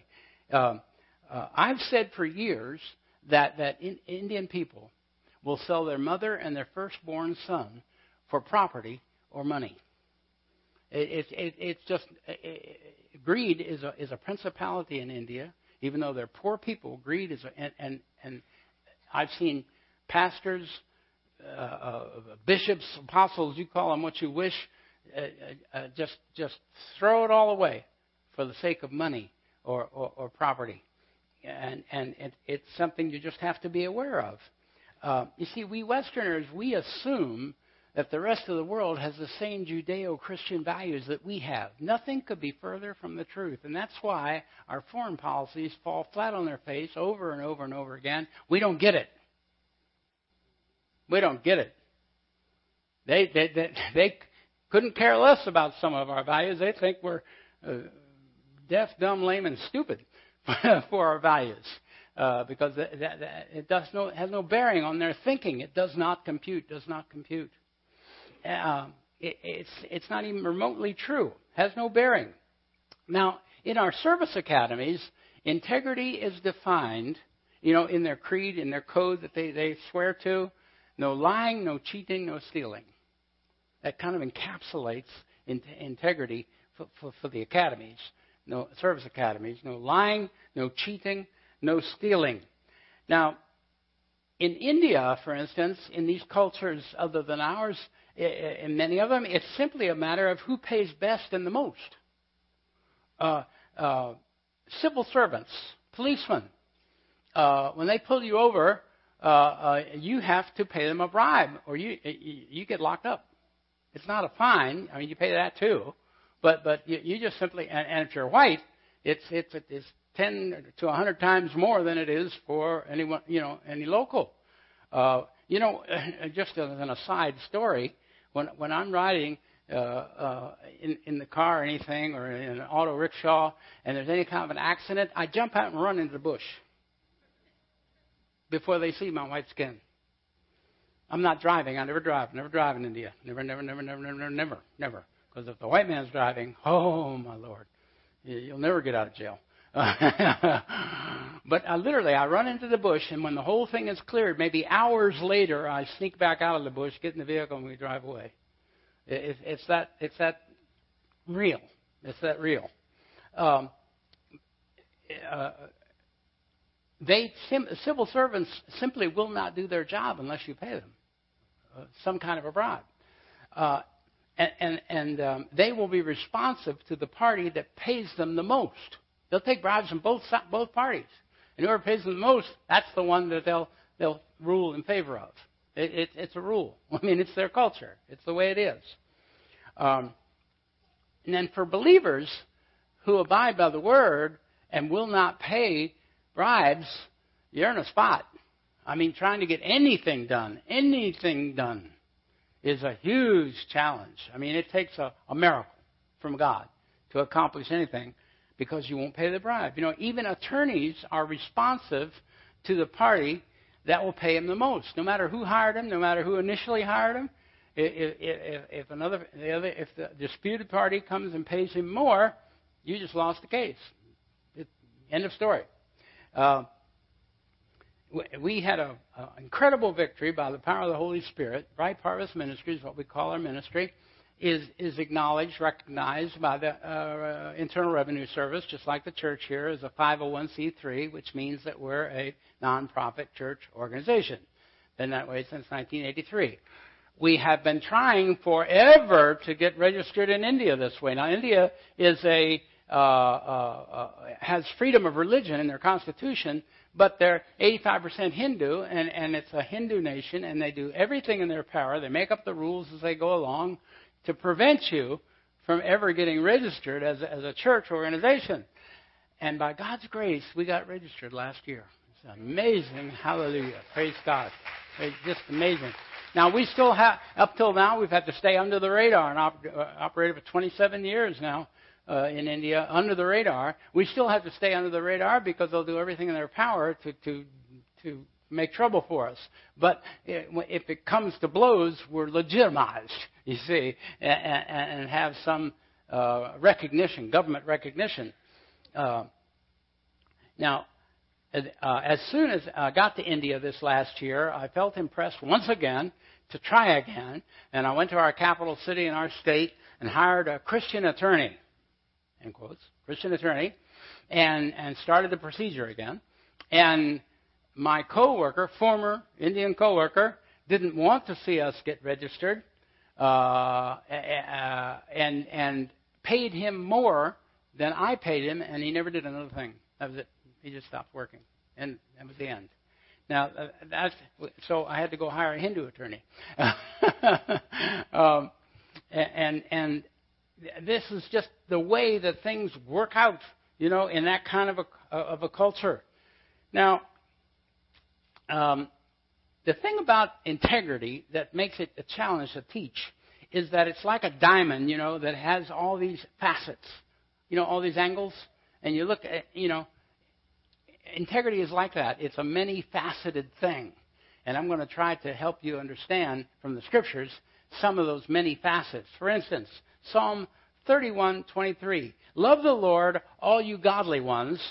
um, uh, I've said for years that that in, Indian people will sell their mother and their firstborn son for property or money. It, it, it, it's just it, greed is a is a principality in India. Even though they're poor people, greed is a, and and and I've seen pastors uh, uh, bishops, apostles, you call them what you wish, uh, uh, uh, just just throw it all away for the sake of money or, or, or property, and and it, it's something you just have to be aware of. Uh, you see, we Westerners we assume that the rest of the world has the same Judeo-Christian values that we have. Nothing could be further from the truth, and that's why our foreign policies fall flat on their face over and over and over again. We don't get it. We don't get it. They, they, they, they couldn't care less about some of our values. They think we're uh, deaf, dumb, lame, and stupid for our values. Uh, because that, that, that it does no, has no bearing on their thinking. It does not compute, does not compute. Uh, it, it's, it's not even remotely true, has no bearing. Now, in our service academies, integrity is defined, you know, in their creed, in their code that they, they swear to, no lying, no cheating, no stealing. That kind of encapsulates in- integrity for, for, for the academies, no service academies. No lying, no cheating, no stealing. Now, in India, for instance, in these cultures other than ours, in many of them, it's simply a matter of who pays best and the most. Uh, uh, civil servants, policemen, uh, when they pull you over, uh, uh, you have to pay them a bribe, or you you get locked up. It's not a fine. I mean, you pay that too, but but you, you just simply and, and if you're white, it's it's it's ten to a hundred times more than it is for anyone you know any local. Uh, you know, just as an aside story, when when I'm riding uh, uh, in in the car or anything, or in an auto rickshaw, and there's any kind of an accident, I jump out and run into the bush before they see my white skin. I'm not driving. I never drive. Never drive in India. Never, never, never, never, never, never, never. Because if the white man's driving, oh my lord, you'll never get out of jail. but I literally, I run into the bush, and when the whole thing is cleared, maybe hours later, I sneak back out of the bush, get in the vehicle, and we drive away. It, it's that, it's that real. It's that real. Um, uh, they civil servants simply will not do their job unless you pay them uh, some kind of a bribe. Uh, and and, and um, they will be responsive to the party that pays them the most. They'll take bribes from both both parties, and whoever pays them the most, that's the one that they'll they'll rule in favor of. It, it, it's a rule. I mean, it's their culture. It's the way it is. Um, and then for believers who abide by the word and will not pay bribes, you're in a spot. I mean, trying to get anything done, anything done, is a huge challenge. I mean, it takes a, a miracle from God to accomplish anything because you won't pay the bribe. You know, even attorneys are responsive to the party that will pay them the most, no matter who hired them, no matter who initially hired them. If, if, if another, the other, if the disputed party comes and pays him more, you just lost the case. It, end of story. Uh, we had an incredible victory by the power of the Holy Spirit. Ripe Harvest Ministries, what we call our ministry. Is, is acknowledged, recognized by the uh, Internal Revenue Service, just like the church here, as a 501c3, which means that we're a nonprofit church organization. Been that way since 1983. We have been trying forever to get registered in India this way. Now, India is a uh, uh, uh, has freedom of religion in their constitution, but they're 85% Hindu, and, and it's a Hindu nation, and they do everything in their power. They make up the rules as they go along to prevent you from ever getting registered as as a church organization. And by God's grace, we got registered last year. It's amazing. Hallelujah. Praise God. It's just amazing. Now, we still have, up till now, we've had to stay under the radar and op- uh, for 27 years now uh, in India under the radar. We still have to stay under the radar because they'll do everything in their power to, to, to make trouble for us. But if it comes to blows, we're legitimized, you see, and, and have some uh, recognition, government recognition. Uh, now, uh, as soon as I got to India this last year, I felt impressed once again to try again, and I went to our capital city in our state and hired a Christian attorney, in quotes, Christian attorney, and and started the procedure again. And my coworker, former Indian coworker, didn't want to see us get registered, uh, uh, and and paid him more than I paid him, and he never did another thing. That was it. He just stopped working, and that was the end. Now uh, that's so I had to go hire a Hindu attorney, um, and and this is just the way that things work out, you know, in that kind of a of a culture. Now, um, the thing about integrity that makes it a challenge to teach is that it's like a diamond, you know, that has all these facets, you know, all these angles, and you look at, you know, integrity is like that. It's a many faceted thing. And I'm going to try to help you understand from the scriptures some of those many facets. For instance, Psalm 31:23. Love the Lord, all you godly ones.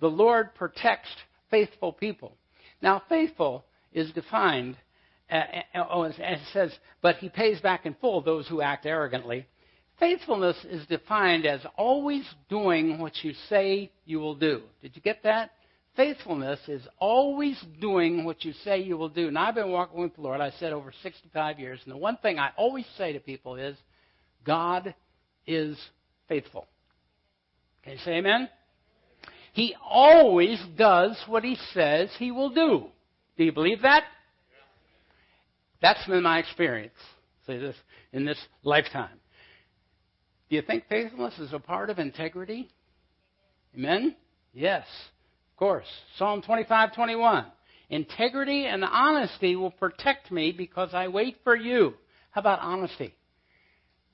The Lord protects faithful people. Now, faithful is defined, uh, uh oh, it says, but he pays back in full those who act arrogantly. Faithfulness is defined as always doing what you say you will do. Did you get that? Faithfulness is always doing what you say you will do. And I've been walking with the Lord, I said, over 65 years. And the one thing I always say to people is, God is faithful. Can you say amen? He always does what he says he will do. Do you believe that? That's been my experience say this in this lifetime. Do you think faithfulness is a part of integrity? Amen? Yes of course. Psalm 25:21. Integrity and honesty will protect me because I wait for you. How about honesty?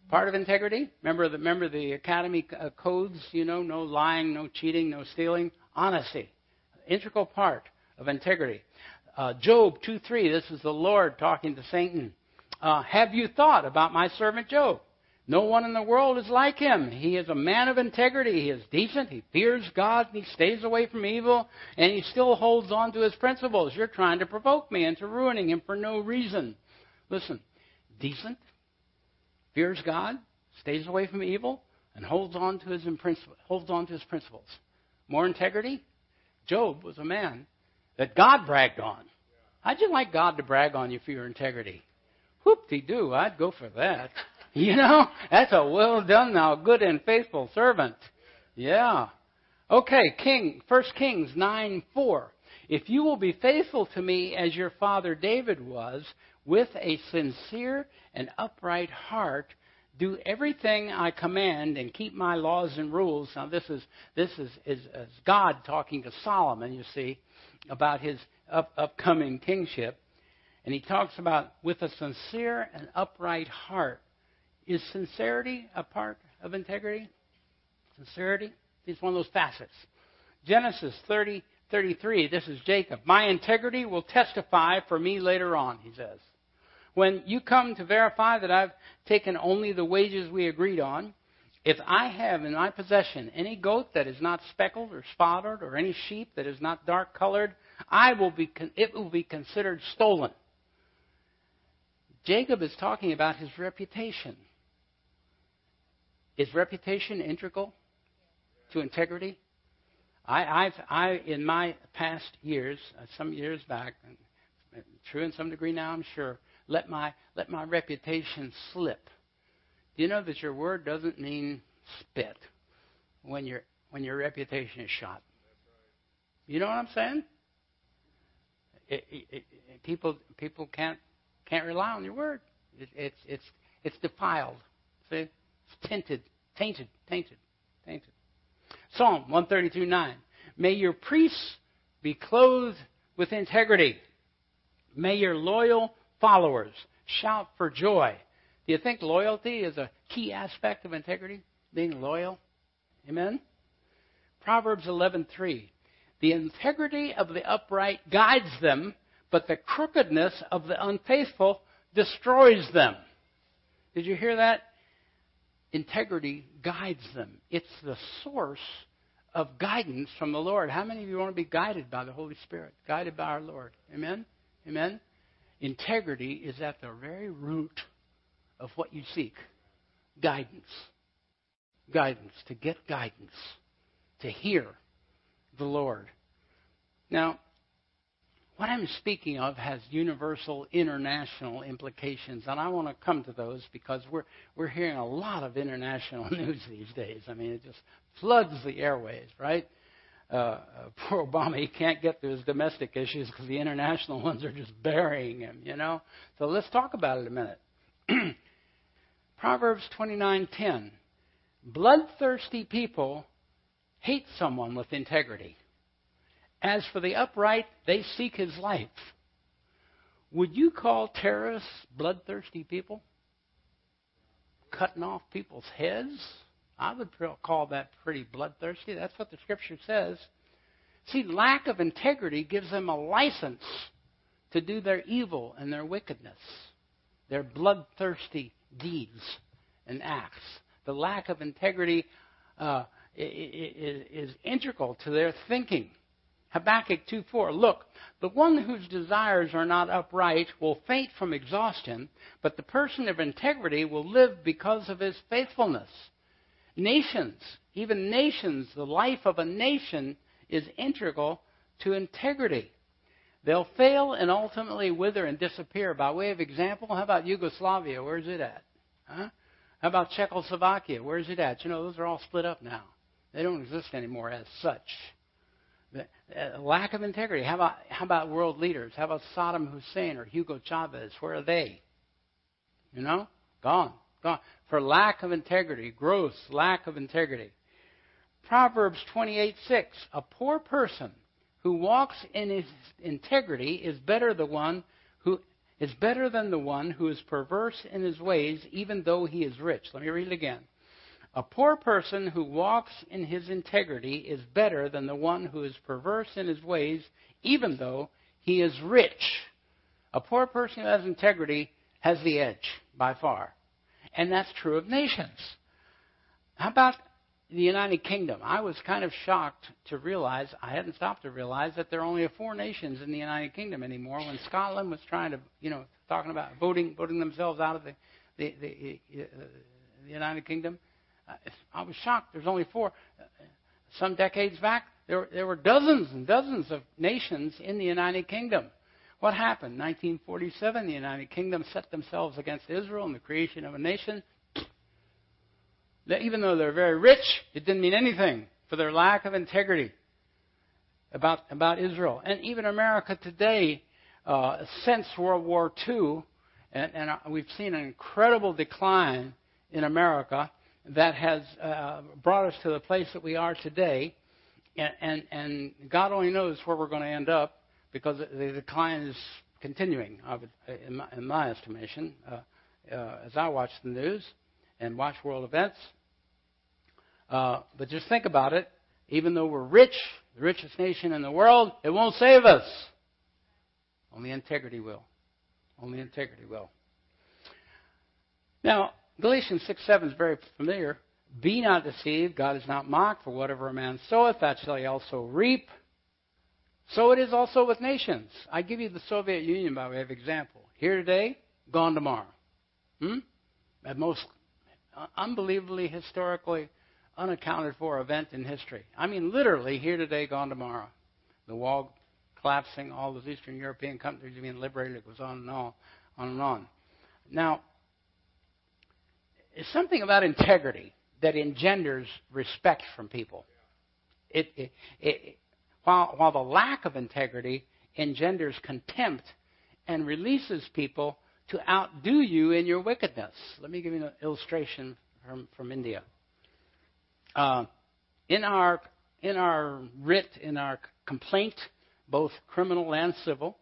Part of integrity? Remember the, remember the academy uh, codes, you know, no lying, no cheating, no stealing? Honesty. Integral part of integrity. Uh, Job 2:3. This is the Lord talking to Satan. Uh, have you thought about my servant Job? No one in the world is like him. He is a man of integrity. He is decent. He fears God. He stays away from evil. And he still holds on to his principles. You're trying to provoke me into ruining him for no reason. Listen, decent, fears God, stays away from evil, and holds on to his, holds on to his principles. More integrity? Job was a man that God bragged on. How'd you like God to brag on you for your integrity? Whoop-de-doo, I'd go for that. You know, that's a well done now, good and faithful servant. Yeah. Okay, King, First Kings 9 4. If you will be faithful to me as your father David was, with a sincere and upright heart, do everything I command and keep my laws and rules. Now, this is this is, is, is God talking to Solomon, you see, about his up, upcoming kingship, and he talks about with a sincere and upright heart. Is sincerity a part of integrity? Sincerity is one of those facets. Genesis 30, 33, this is Jacob. My integrity will testify for me later on, he says. When you come to verify that I've taken only the wages we agreed on, if I have in my possession any goat that is not speckled or spotted or any sheep that is not dark colored, I will be, it will be considered stolen. Jacob is talking about his reputation. Is reputation integral to integrity? I, I've, I, in my past years, uh, some years back, true in some degree now, I'm sure, let my let my reputation slip. Do you know that your word doesn't mean spit when your when your reputation is shot? You know what I'm saying? It, it, it, people people can't can't rely on your word. it's it's it's defiled. See, it's tinted, tainted, tainted, tainted. Psalm 132 9. May your priests be clothed with integrity. May your loyal followers shout for joy. Do you think loyalty is a key aspect of integrity? Being loyal? Amen? Proverbs 11:3. The integrity of the upright guides them, but the crookedness of the unfaithful destroys them. Did you hear that? Integrity guides them. It's the source of guidance from the Lord. How many of you want to be guided by the Holy Spirit? Guided by our Lord. Amen? Amen? Integrity is at the very root of what you seek guidance. Guidance, to get guidance, to hear the Lord. Now, what I'm speaking of has universal international implications, and I want to come to those because we're we're hearing a lot of international news these days. I mean, it just floods the airways, right? Uh, poor Obama, he can't get to his domestic issues because the international ones are just burying him, you know. So let's talk about it a minute. Proverbs 29:10. Bloodthirsty people hate someone with integrity. As for the upright, they seek his life. Would you call terrorists bloodthirsty people? Cutting off people's heads? I would call that pretty bloodthirsty. That's what the scripture says. See, lack of integrity gives them a license to do their evil and their wickedness, their bloodthirsty deeds and acts. The lack of integrity uh, is, is integral to their thinking. Habakkuk 2:4 Look, the one whose desires are not upright will faint from exhaustion, but the person of integrity will live because of his faithfulness. Nations, even nations, the life of a nation is integral to integrity. They'll fail and ultimately wither and disappear. By way of example, how about Yugoslavia? Where's it at? Huh? How about Czechoslovakia? Where's it at? You know, those are all split up now. They don't exist anymore as such. The, uh, lack of integrity. How about how about world leaders? How about Saddam Hussein or Hugo Chavez? Where are they? You know, gone, gone for lack of integrity, gross lack of integrity. Proverbs 28:6. A poor person who walks in his integrity is better the one who is better than the one who is perverse in his ways, even though he is rich. Let me read it again. A poor person who walks in his integrity is better than the one who is perverse in his ways, even though he is rich. A poor person who has integrity has the edge by far. And that's true of nations. How about the United Kingdom? I was kind of shocked to realize, I hadn't stopped to realize, that there are only four nations in the United Kingdom anymore. When Scotland was trying to, you know, talking about voting, voting themselves out of the, the, the, uh, the United Kingdom, I was shocked. There's only four. Some decades back, there, there were dozens and dozens of nations in the United Kingdom. What happened? 1947, the United Kingdom set themselves against Israel and the creation of a nation. Even though they're very rich, it didn't mean anything for their lack of integrity about, about Israel. And even America today, uh, since World War II, and, and uh, we've seen an incredible decline in America that has uh, brought us to the place that we are today. And, and, and God only knows where we're going to end up because the decline is continuing, in my, estimation, uh, uh, as I watch the news and watch world events. Uh, but just think about it. Even though we're rich, the richest nation in the world, it won't save us. Only integrity will. Only integrity will. Now, Galatians 6 7 is very familiar. Be not deceived, God is not mocked, for whatever a man soweth, that shall he also reap. So it is also with nations. I give you the Soviet Union by way of example. Here today, gone tomorrow. Hmm? At most unbelievably historically unaccounted for event in history. I mean, literally here today, gone tomorrow. The wall collapsing, all those Eastern European countries being liberated, it goes on and on, on and on. Now, it's something about integrity that engenders respect from people. It, it, it, while, while the lack of integrity engenders contempt and releases people to outdo you in your wickedness. Let me give you an illustration from, from India. Uh, in our in our writ, in our complaint, both criminal and civil,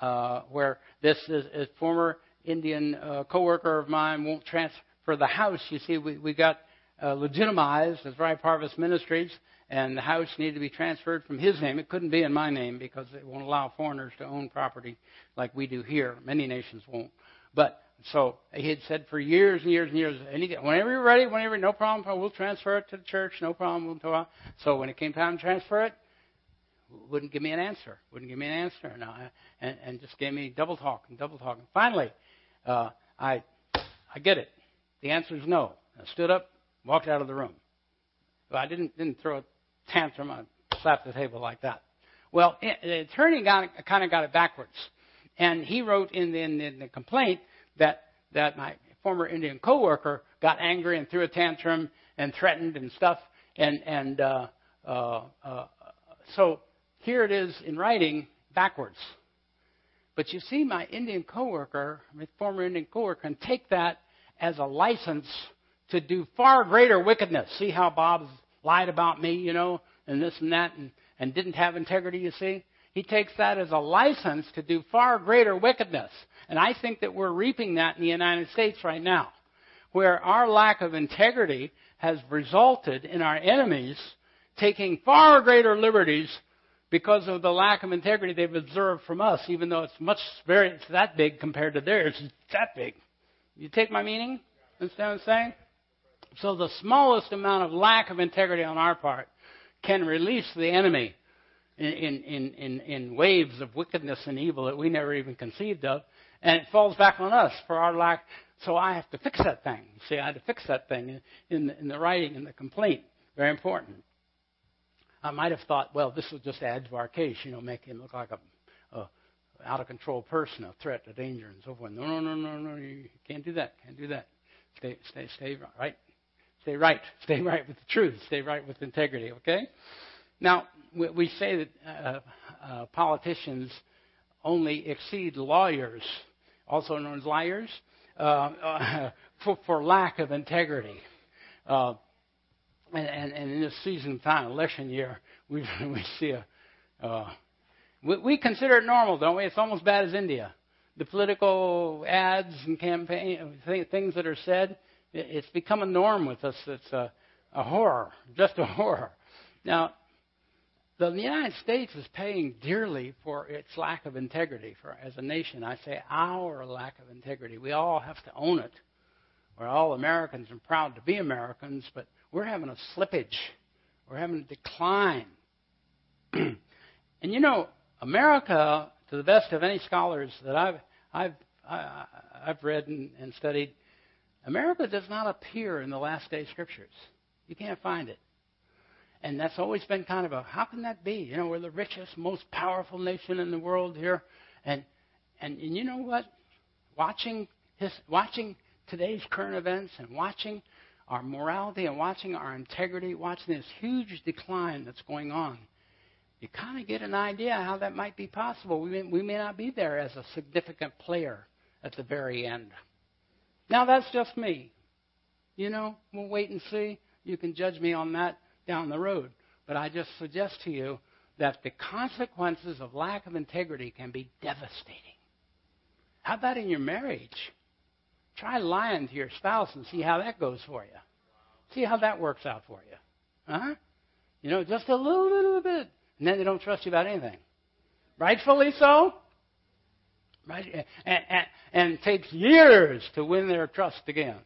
uh, where this is a former Indian uh, coworker of mine won't transfer the house. You see, we, we got uh, legitimized as Ripe Harvest Ministries, and the house needed to be transferred from his name. It couldn't be in my name because it won't allow foreigners to own property like we do here. Many nations won't. But so he had said for years and years and years, any, whenever you're ready, whenever, no problem, we'll transfer it to the church, no problem. So when it came time to transfer it, wouldn't give me an answer, wouldn't give me an answer, and, I, and, and just gave me double talk and double talk. And finally, uh, I, I get it. The answer is no. I stood up, walked out of the room. I didn't didn't throw tantrum. I slapped the table like that. Well, the attorney got kind of got it backwards, and he wrote in the, in the complaint that that my former Indian coworker got angry and threw a tantrum and threatened and stuff, and and uh, uh, uh, so here it is in writing backwards. But you see, my Indian coworker, my former Indian coworker, can take that as a license to do far greater wickedness. See how Bob's lied about me, you know, and this and that, and, and didn't have integrity, you see? He takes that as a license to do far greater wickedness. And I think that we're reaping that in the United States right now, where our lack of integrity has resulted in our enemies taking far greater liberties because of the lack of integrity they've observed from us, even though it's much very it's that big compared to theirs. It's that big. You take my meaning? Understand what I'm saying? So the smallest amount of lack of integrity on our part can release the enemy in, in, in, in, waves of wickedness and evil that we never even conceived of. And it falls back on us for our lack. So I have to fix that thing. See, I had to fix that thing in, in, the, in the writing, in the complaint. Very important. I might have thought, well, this will just add to our case, you know, make him look like a, a out of control person, a threat, a danger, and so forth. No, no, no, no, no, you can't do that. Can't do that. Stay, stay, stay right. Stay right. Stay right with the truth. Stay right with integrity. Okay. Now we, say that uh, uh, politicians only exceed lawyers, also known as liars, uh, uh for, for, lack of integrity. Uh, and, and, and in this season of time, election year, we we see a uh, we, we consider it normal, don't we? It's almost bad as India. The political ads and campaign things that are said, it's become a norm with us. It's a, a horror, just a horror. Now, the United States is paying dearly for its lack of integrity. For as a nation, I say our lack of integrity. We all have to own it. We're all Americans and proud to be Americans, but we're having a slippage. We're having a decline. and you know, America, to the best of any scholars that I've I've I, I've read and, and studied, America does not appear in the last day scriptures. You can't find it. And that's always been kind of a how can that be? You know, we're the richest, most powerful nation in the world here. And and, and you know what? Watching his watching today's current events and watching our morality and watching our integrity, watching this huge decline that's going on, you kind of get an idea how that might be possible. We may, we may not be there as a significant player at the very end. Now, that's just me. You know, we'll wait and see. You can judge me on that down the road. But I just suggest to you that the consequences of lack of integrity can be devastating. How about in your marriage? Try lying to your spouse and see how that goes for you. See how that works out for you. Huh? You know, just a little, little bit. And then they don't trust you about anything. Rightfully so. Right? And, and, and takes years to win their trust again.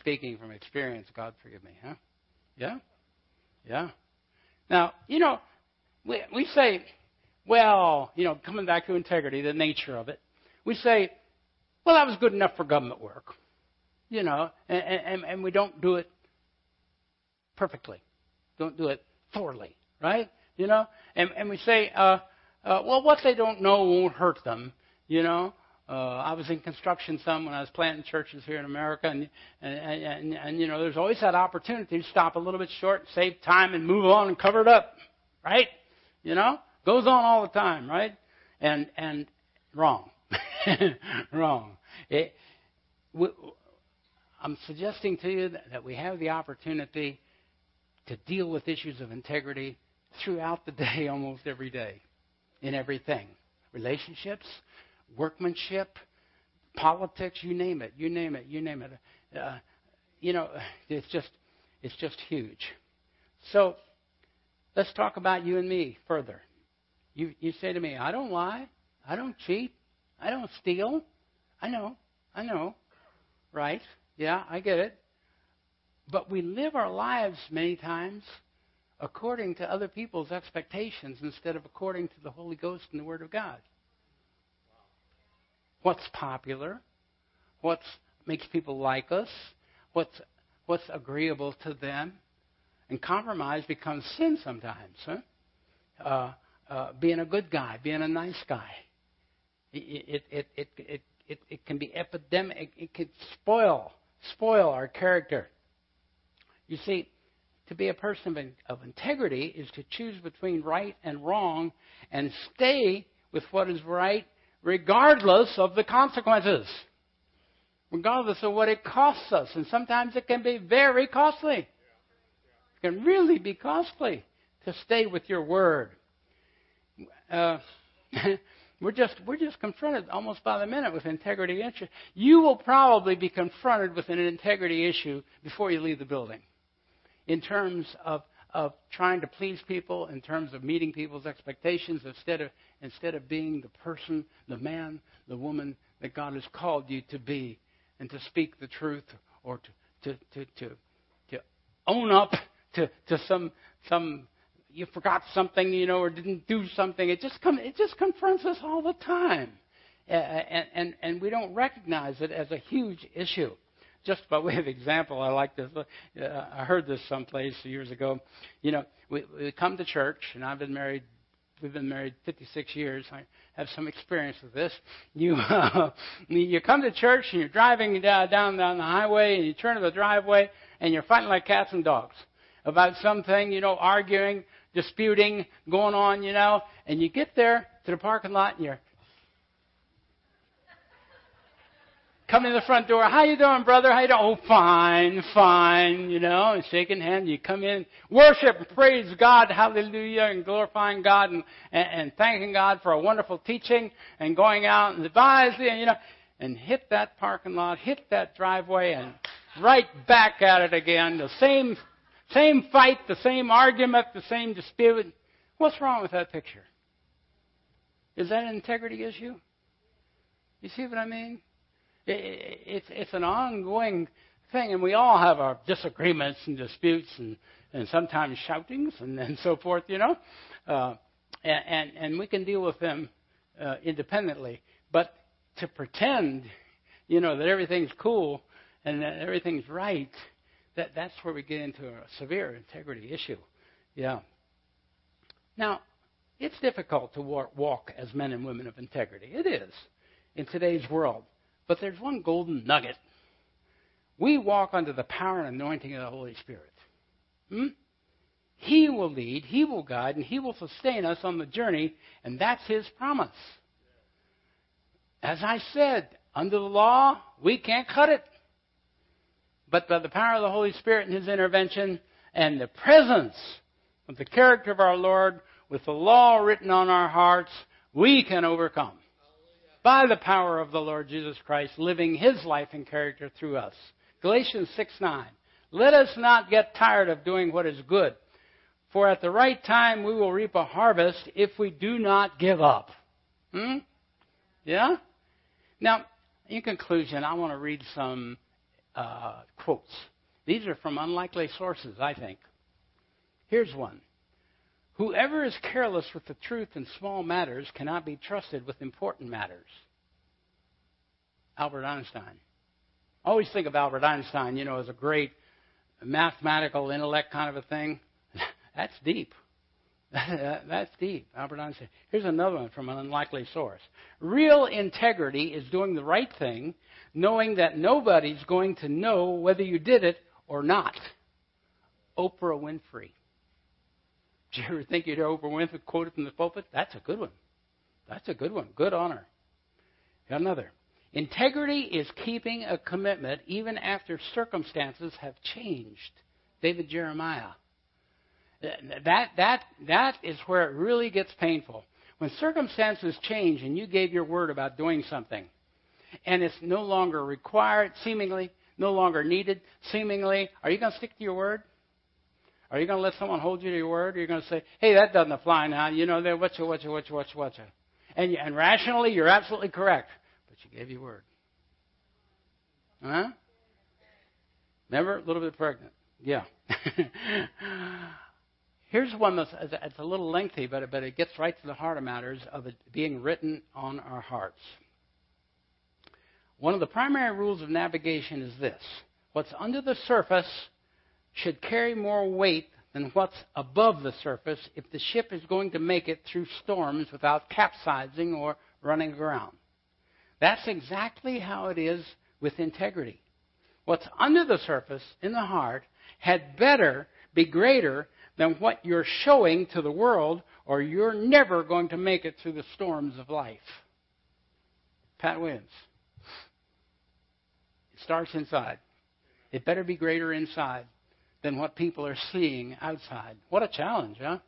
Speaking from experience, God forgive me, huh? Yeah? Yeah. Now, you know, we, we say, well, you know, coming back to integrity, the nature of it, we say, well, that was good enough for government work. You know, and, and, and we don't do it perfectly. Don't do it thoroughly, right? You know, and, and we say, uh, uh, well, what they don't know won't hurt them, you know. Uh, I was in construction some when I was planting churches here in America, and, and, and, and you know, there's always that opportunity to stop a little bit short, save time, and move on and cover it up, right? You know, Goes on all the time, right? And and wrong, wrong. It, we, I'm suggesting to you that, that we have the opportunity to deal with issues of integrity throughout the day, almost every day, in everything relationships, workmanship, politics, you name it, you name it, you name it. Uh, you know, it's just, it's just huge. So, let's talk about you and me further. You, you say to me, I don't lie, I don't cheat, I don't steal. I know, I know, right? Yeah, I get it. But we live our lives many times according to other people's expectations instead of according to the Holy Ghost and the Word of God. What's popular? What makes people like us? What's, what's agreeable to them? And compromise becomes sin sometimes. Huh? Uh, uh, being a good guy, being a nice guy. It, it, it, it, it, it can be epidemic. It can spoil, spoil our character. You see, to be a person of integrity is to choose between right and wrong and stay with what is right regardless of the consequences. Regardless of what it costs us. And sometimes it can be very costly. It can really be costly to stay with your word. Uh, we're just we're just confronted almost by the minute with integrity issues. You will probably be confronted with an integrity issue before you leave the building in terms of, of trying to please people, in terms of meeting people's expectations, instead of, instead of being the person, the man, the woman that God has called you to be, and to speak the truth or to, to, to, to, to own up to, to some, some you forgot something, you know, or didn't do something. It just come, it just confronts us all the time, and, and and we don't recognize it as a huge issue just by way of example, I like this. Uh, I heard this someplace years ago. You know, we, we come to church, and I've been married. We've been married 56 years. I have some experience with this. You uh, you come to church and you're driving down down the highway, and you turn to the driveway, and you're fighting like cats and dogs about something. You know, arguing, disputing, going on. You know, and you get there to the parking lot, and you're come in the front door. How you doing, brother? How you doing? Oh, fine, fine. You know, and shaking hands. You come in, worship, and praise God, hallelujah, and glorifying God and, and, and thanking God for a wonderful teaching, and going out and advising, you know, and hit that parking lot, hit that driveway, and right back at it again. The same, same fight, the same argument, the same dispute. What's wrong with that picture? Is that an integrity issue? You see what I mean? It's it's an ongoing thing, and we all have our disagreements and disputes, and and sometimes shoutings and and so forth, you know, uh, and, and and we can deal with them uh, independently. But to pretend, you know, that everything's cool and that everything's right, that that's where we get into a severe integrity issue. Yeah. Now, it's difficult to walk as men and women of integrity. It is in today's world. But there's one golden nugget. We walk under the power and anointing of the Holy Spirit. Hmm? He will lead, He will guide, and He will sustain us on the journey, and that's His promise. As I said, under the law, we can't cut it. But by the power of the Holy Spirit and His intervention and the presence of the character of our Lord, with the law written on our hearts, we can overcome by the power of the Lord Jesus Christ, living his life and character through us. Galatians 6 9. Let us not get tired of doing what is good, for at the right time we will reap a harvest if we do not give up. Hmm? Yeah? Now, in conclusion, I want to read some uh, quotes. These are from unlikely sources, I think. Here's one Whoever is careless with the truth in small matters cannot be trusted with important matters. Albert Einstein. I always think of Albert Einstein, you know, as a great mathematical intellect kind of a thing. That's deep. That's deep. Albert Einstein. Here's another one from an unlikely source. Real integrity is doing the right thing, knowing that nobody's going to know whether you did it or not. Oprah Winfrey. Did you ever think you'd hear Oprah quoted from the pulpit? That's a good one. That's a good one. Good honor. Got another. Integrity is keeping a commitment even after circumstances have changed. David Jeremiah. That, that, that is where it really gets painful. When circumstances change and you gave your word about doing something, and it's no longer required, seemingly, no longer needed, seemingly, are you going to stick to your word? Are you going to let someone hold you to your word? Or are you going to say, hey, that doesn't apply now. You know, whatcha, whatcha, whatcha, whatcha, whatcha. And, and rationally, you're absolutely correct. But you gave your word. Huh? Remember? A little bit pregnant. Yeah. Here's one that's it's a little lengthy, but, but it gets right to the heart of matters of it being written on our hearts. One of the primary rules of navigation is this what's under the surface should carry more weight than what's above the surface if the ship is going to make it through storms without capsizing or running aground. That's exactly how it is with integrity. What's under the surface in the heart had better be greater than what you're showing to the world, or you're never going to make it through the storms of life. Pat wins. It starts inside. It better be greater inside than what people are seeing outside. What a challenge, huh?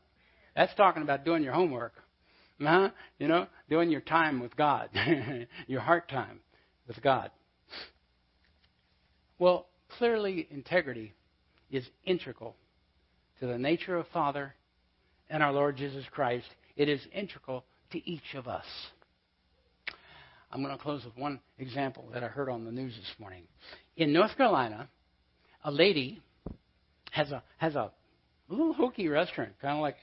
That's talking about doing your homework. Huh? You know, doing your time with God, your heart time with God. Well, clearly, integrity is integral to the nature of Father and our Lord Jesus Christ. It is integral to each of us. I'm going to close with one example that I heard on the news this morning. In North Carolina, a lady has a has a little hokey restaurant, kind of like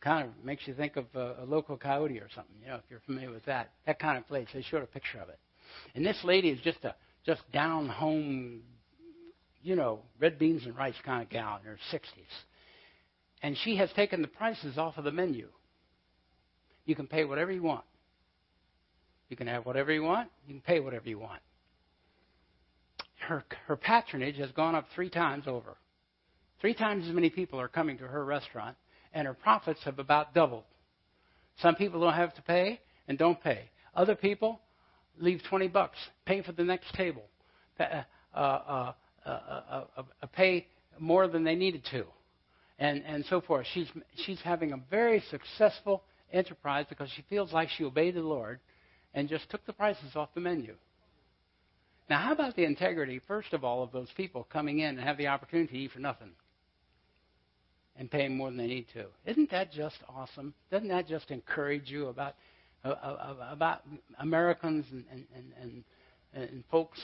kind of makes you think of a, a local coyote or something. You know, if you're familiar with that, that kind of place. They showed a picture of it, and this lady is just a just down home, you know, red beans and rice kind of gal in her 60s, and she has taken the prices off of the menu. You can pay whatever you want. You can have whatever you want. You can pay whatever you want. Her her patronage has gone up three times over. Three times as many people are coming to her restaurant, and her profits have about doubled. Some people don't have to pay and don't pay. Other people leave 20 bucks, pay for the next table, uh uh uh, uh, uh, uh, pay more than they needed to, and, and so forth. She's, she's having a very successful enterprise because she feels like she obeyed the Lord and just took the prices off the menu. Now, how about the integrity, first of all, of those people coming in and have the opportunity to eat for nothing? And paying more than they need to. Isn't that just awesome? Doesn't that just encourage you about uh, uh, uh, about Americans and, and, and, and, and folks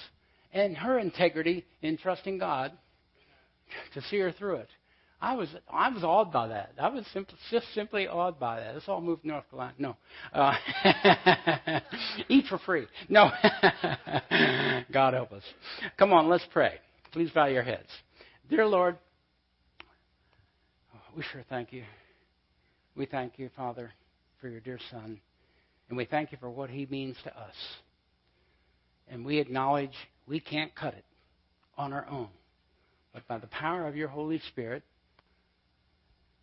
and her integrity in trusting God to see her through it? I was I was awed by that. I was simply, just simply awed by that. Let's all move North Carolina. No, uh, eat for free. No, God help us. Come on, let's pray. Please bow your heads, dear Lord we sure thank you. We thank you, Father, for your dear Son. And we thank you for what he means to us. And we acknowledge we can't cut it on our own. But by the power of your Holy Spirit,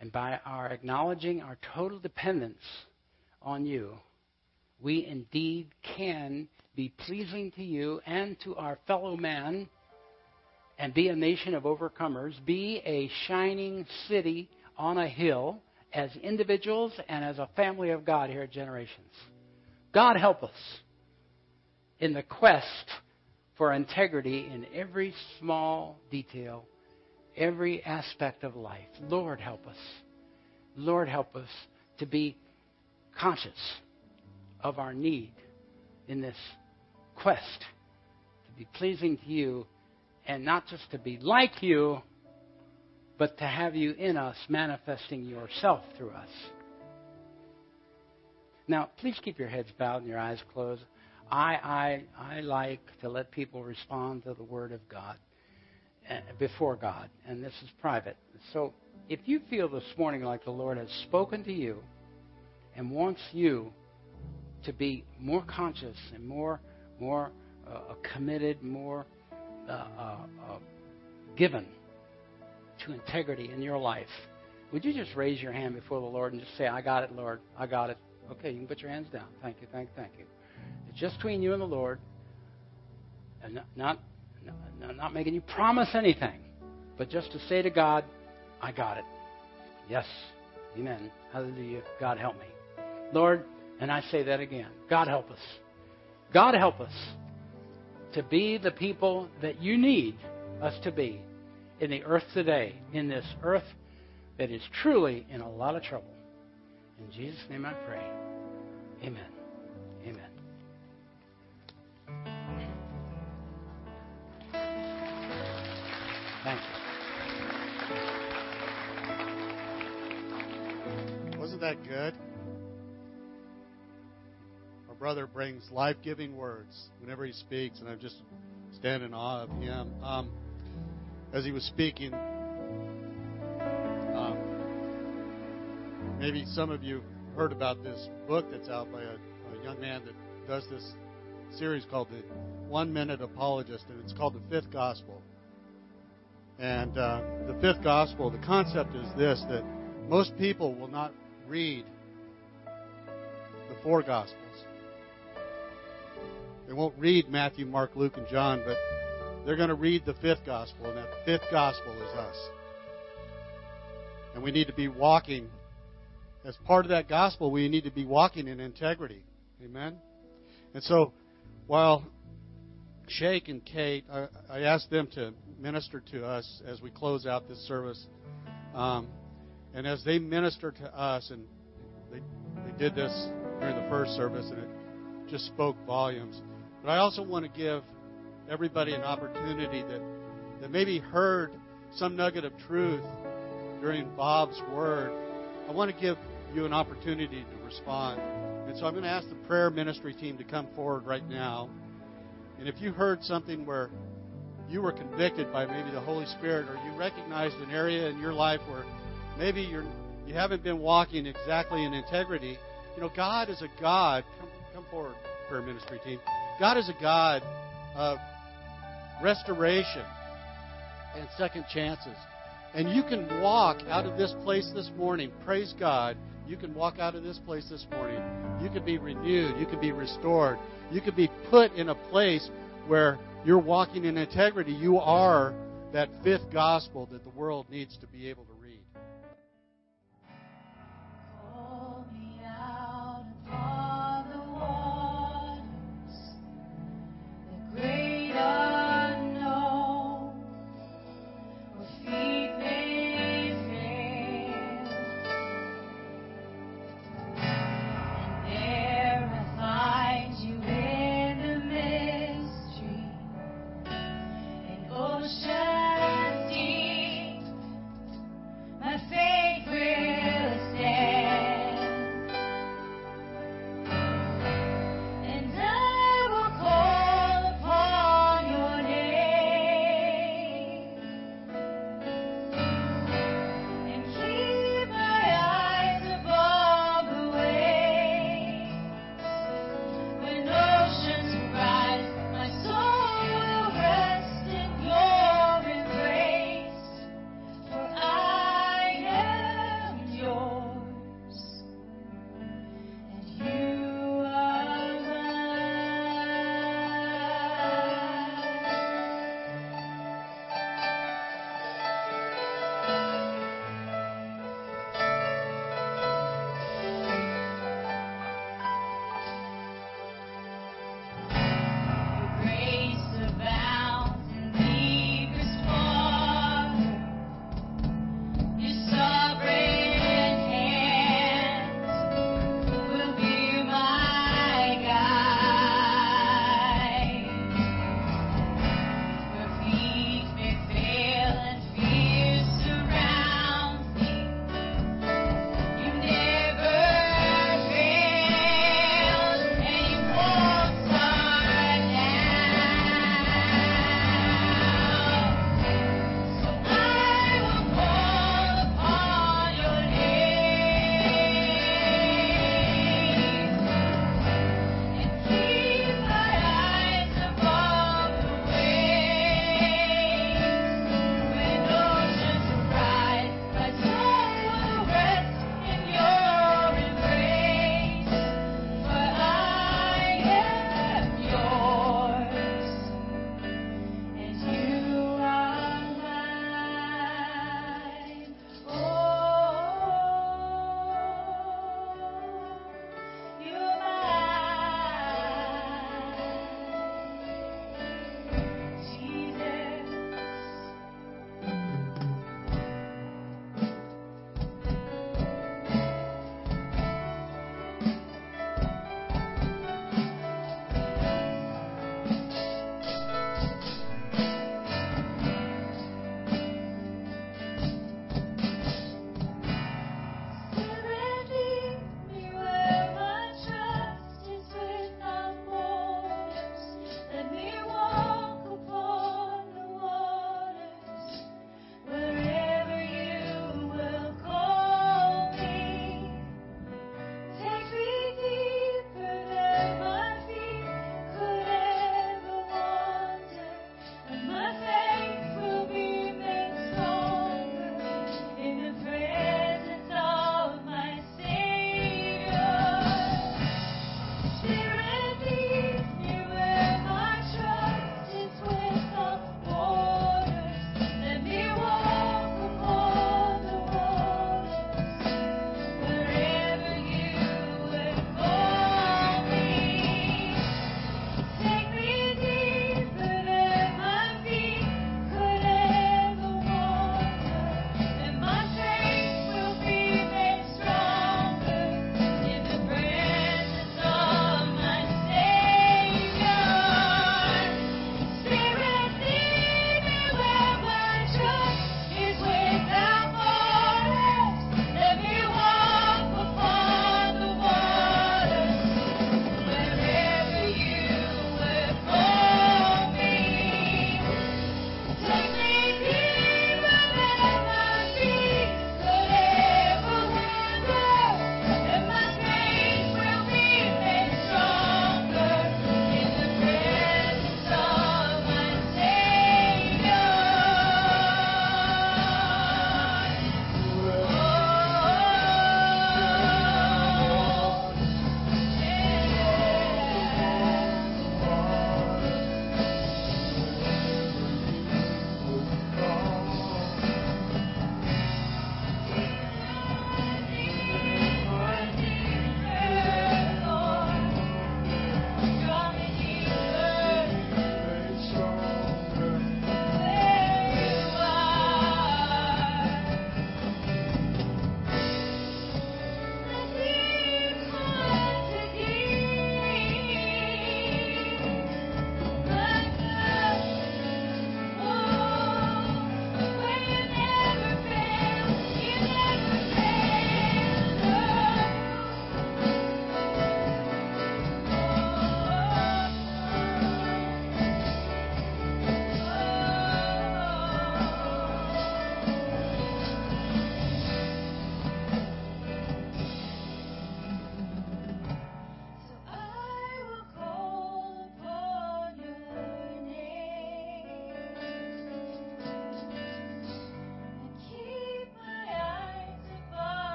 and by our acknowledging our total dependence on you, we indeed can be pleasing to you and to our fellow man and be a nation of overcomers, be a shining city on a hill as individuals and as a family of God here at Generations. God help us in the quest for integrity in every small detail, every aspect of life. Lord, help us. Lord, help us to be conscious of our need in this quest to be pleasing to you and not just to be like you, but to have you in us, manifesting yourself through us. Now, please keep your heads bowed and your eyes closed. I, I, I like to let people respond to the Word of God uh, before God, and this is private. So, if you feel this morning like the Lord has spoken to you and wants you to be more conscious and more, more uh, committed, more uh, uh, uh, given to integrity in your life, would you just raise your hand before the Lord and just say, I got it, Lord. I got it. Okay, you can put your hands down. Thank you, thank you, thank you. It's just between you and the Lord. And not, not, not making you promise anything, but just to say to God, I got it. Yes. Amen. Hallelujah. God help me. Lord, and I say that again. God help us. God help us to be the people that you need us to be in the earth today, in this earth that is truly in a lot of trouble. In Jesus' name I pray. Amen. Amen. Thank you. Wasn't that good? Brother brings life giving words whenever he speaks, and I just stand in awe of him. Um, as he was speaking, um, maybe some of you heard about this book that's out by a, a young man that does this series called the One Minute Apologist, and it's called the Fifth Gospel. And uh, the fifth gospel, the concept is this that most people will not read the four gospels. They won't read Matthew, Mark, Luke, and John, but they're going to read the fifth gospel, and that fifth gospel is us. And we need to be walking, as part of that gospel, we need to be walking in integrity. Amen? And so, while Shake and Kate, I, I asked them to minister to us as we close out this service. Um, and as they minister to us, and they, they did this during the first service, and it just spoke volumes. But I also want to give everybody an opportunity that, that maybe heard some nugget of truth during Bob's word. I want to give you an opportunity to respond. And so I'm going to ask the prayer ministry team to come forward right now. And if you heard something where you were convicted by maybe the Holy Spirit, or you recognized an area in your life where maybe you're you haven't been walking exactly in integrity, you know, God is a God. Come, come forward, prayer ministry team. God is a God of restoration and second chances. And you can walk out of this place this morning. Praise God. You can walk out of this place this morning. You can be renewed. You can be restored. You can be put in a place where you're walking in integrity. You are that fifth gospel that the world needs to be able to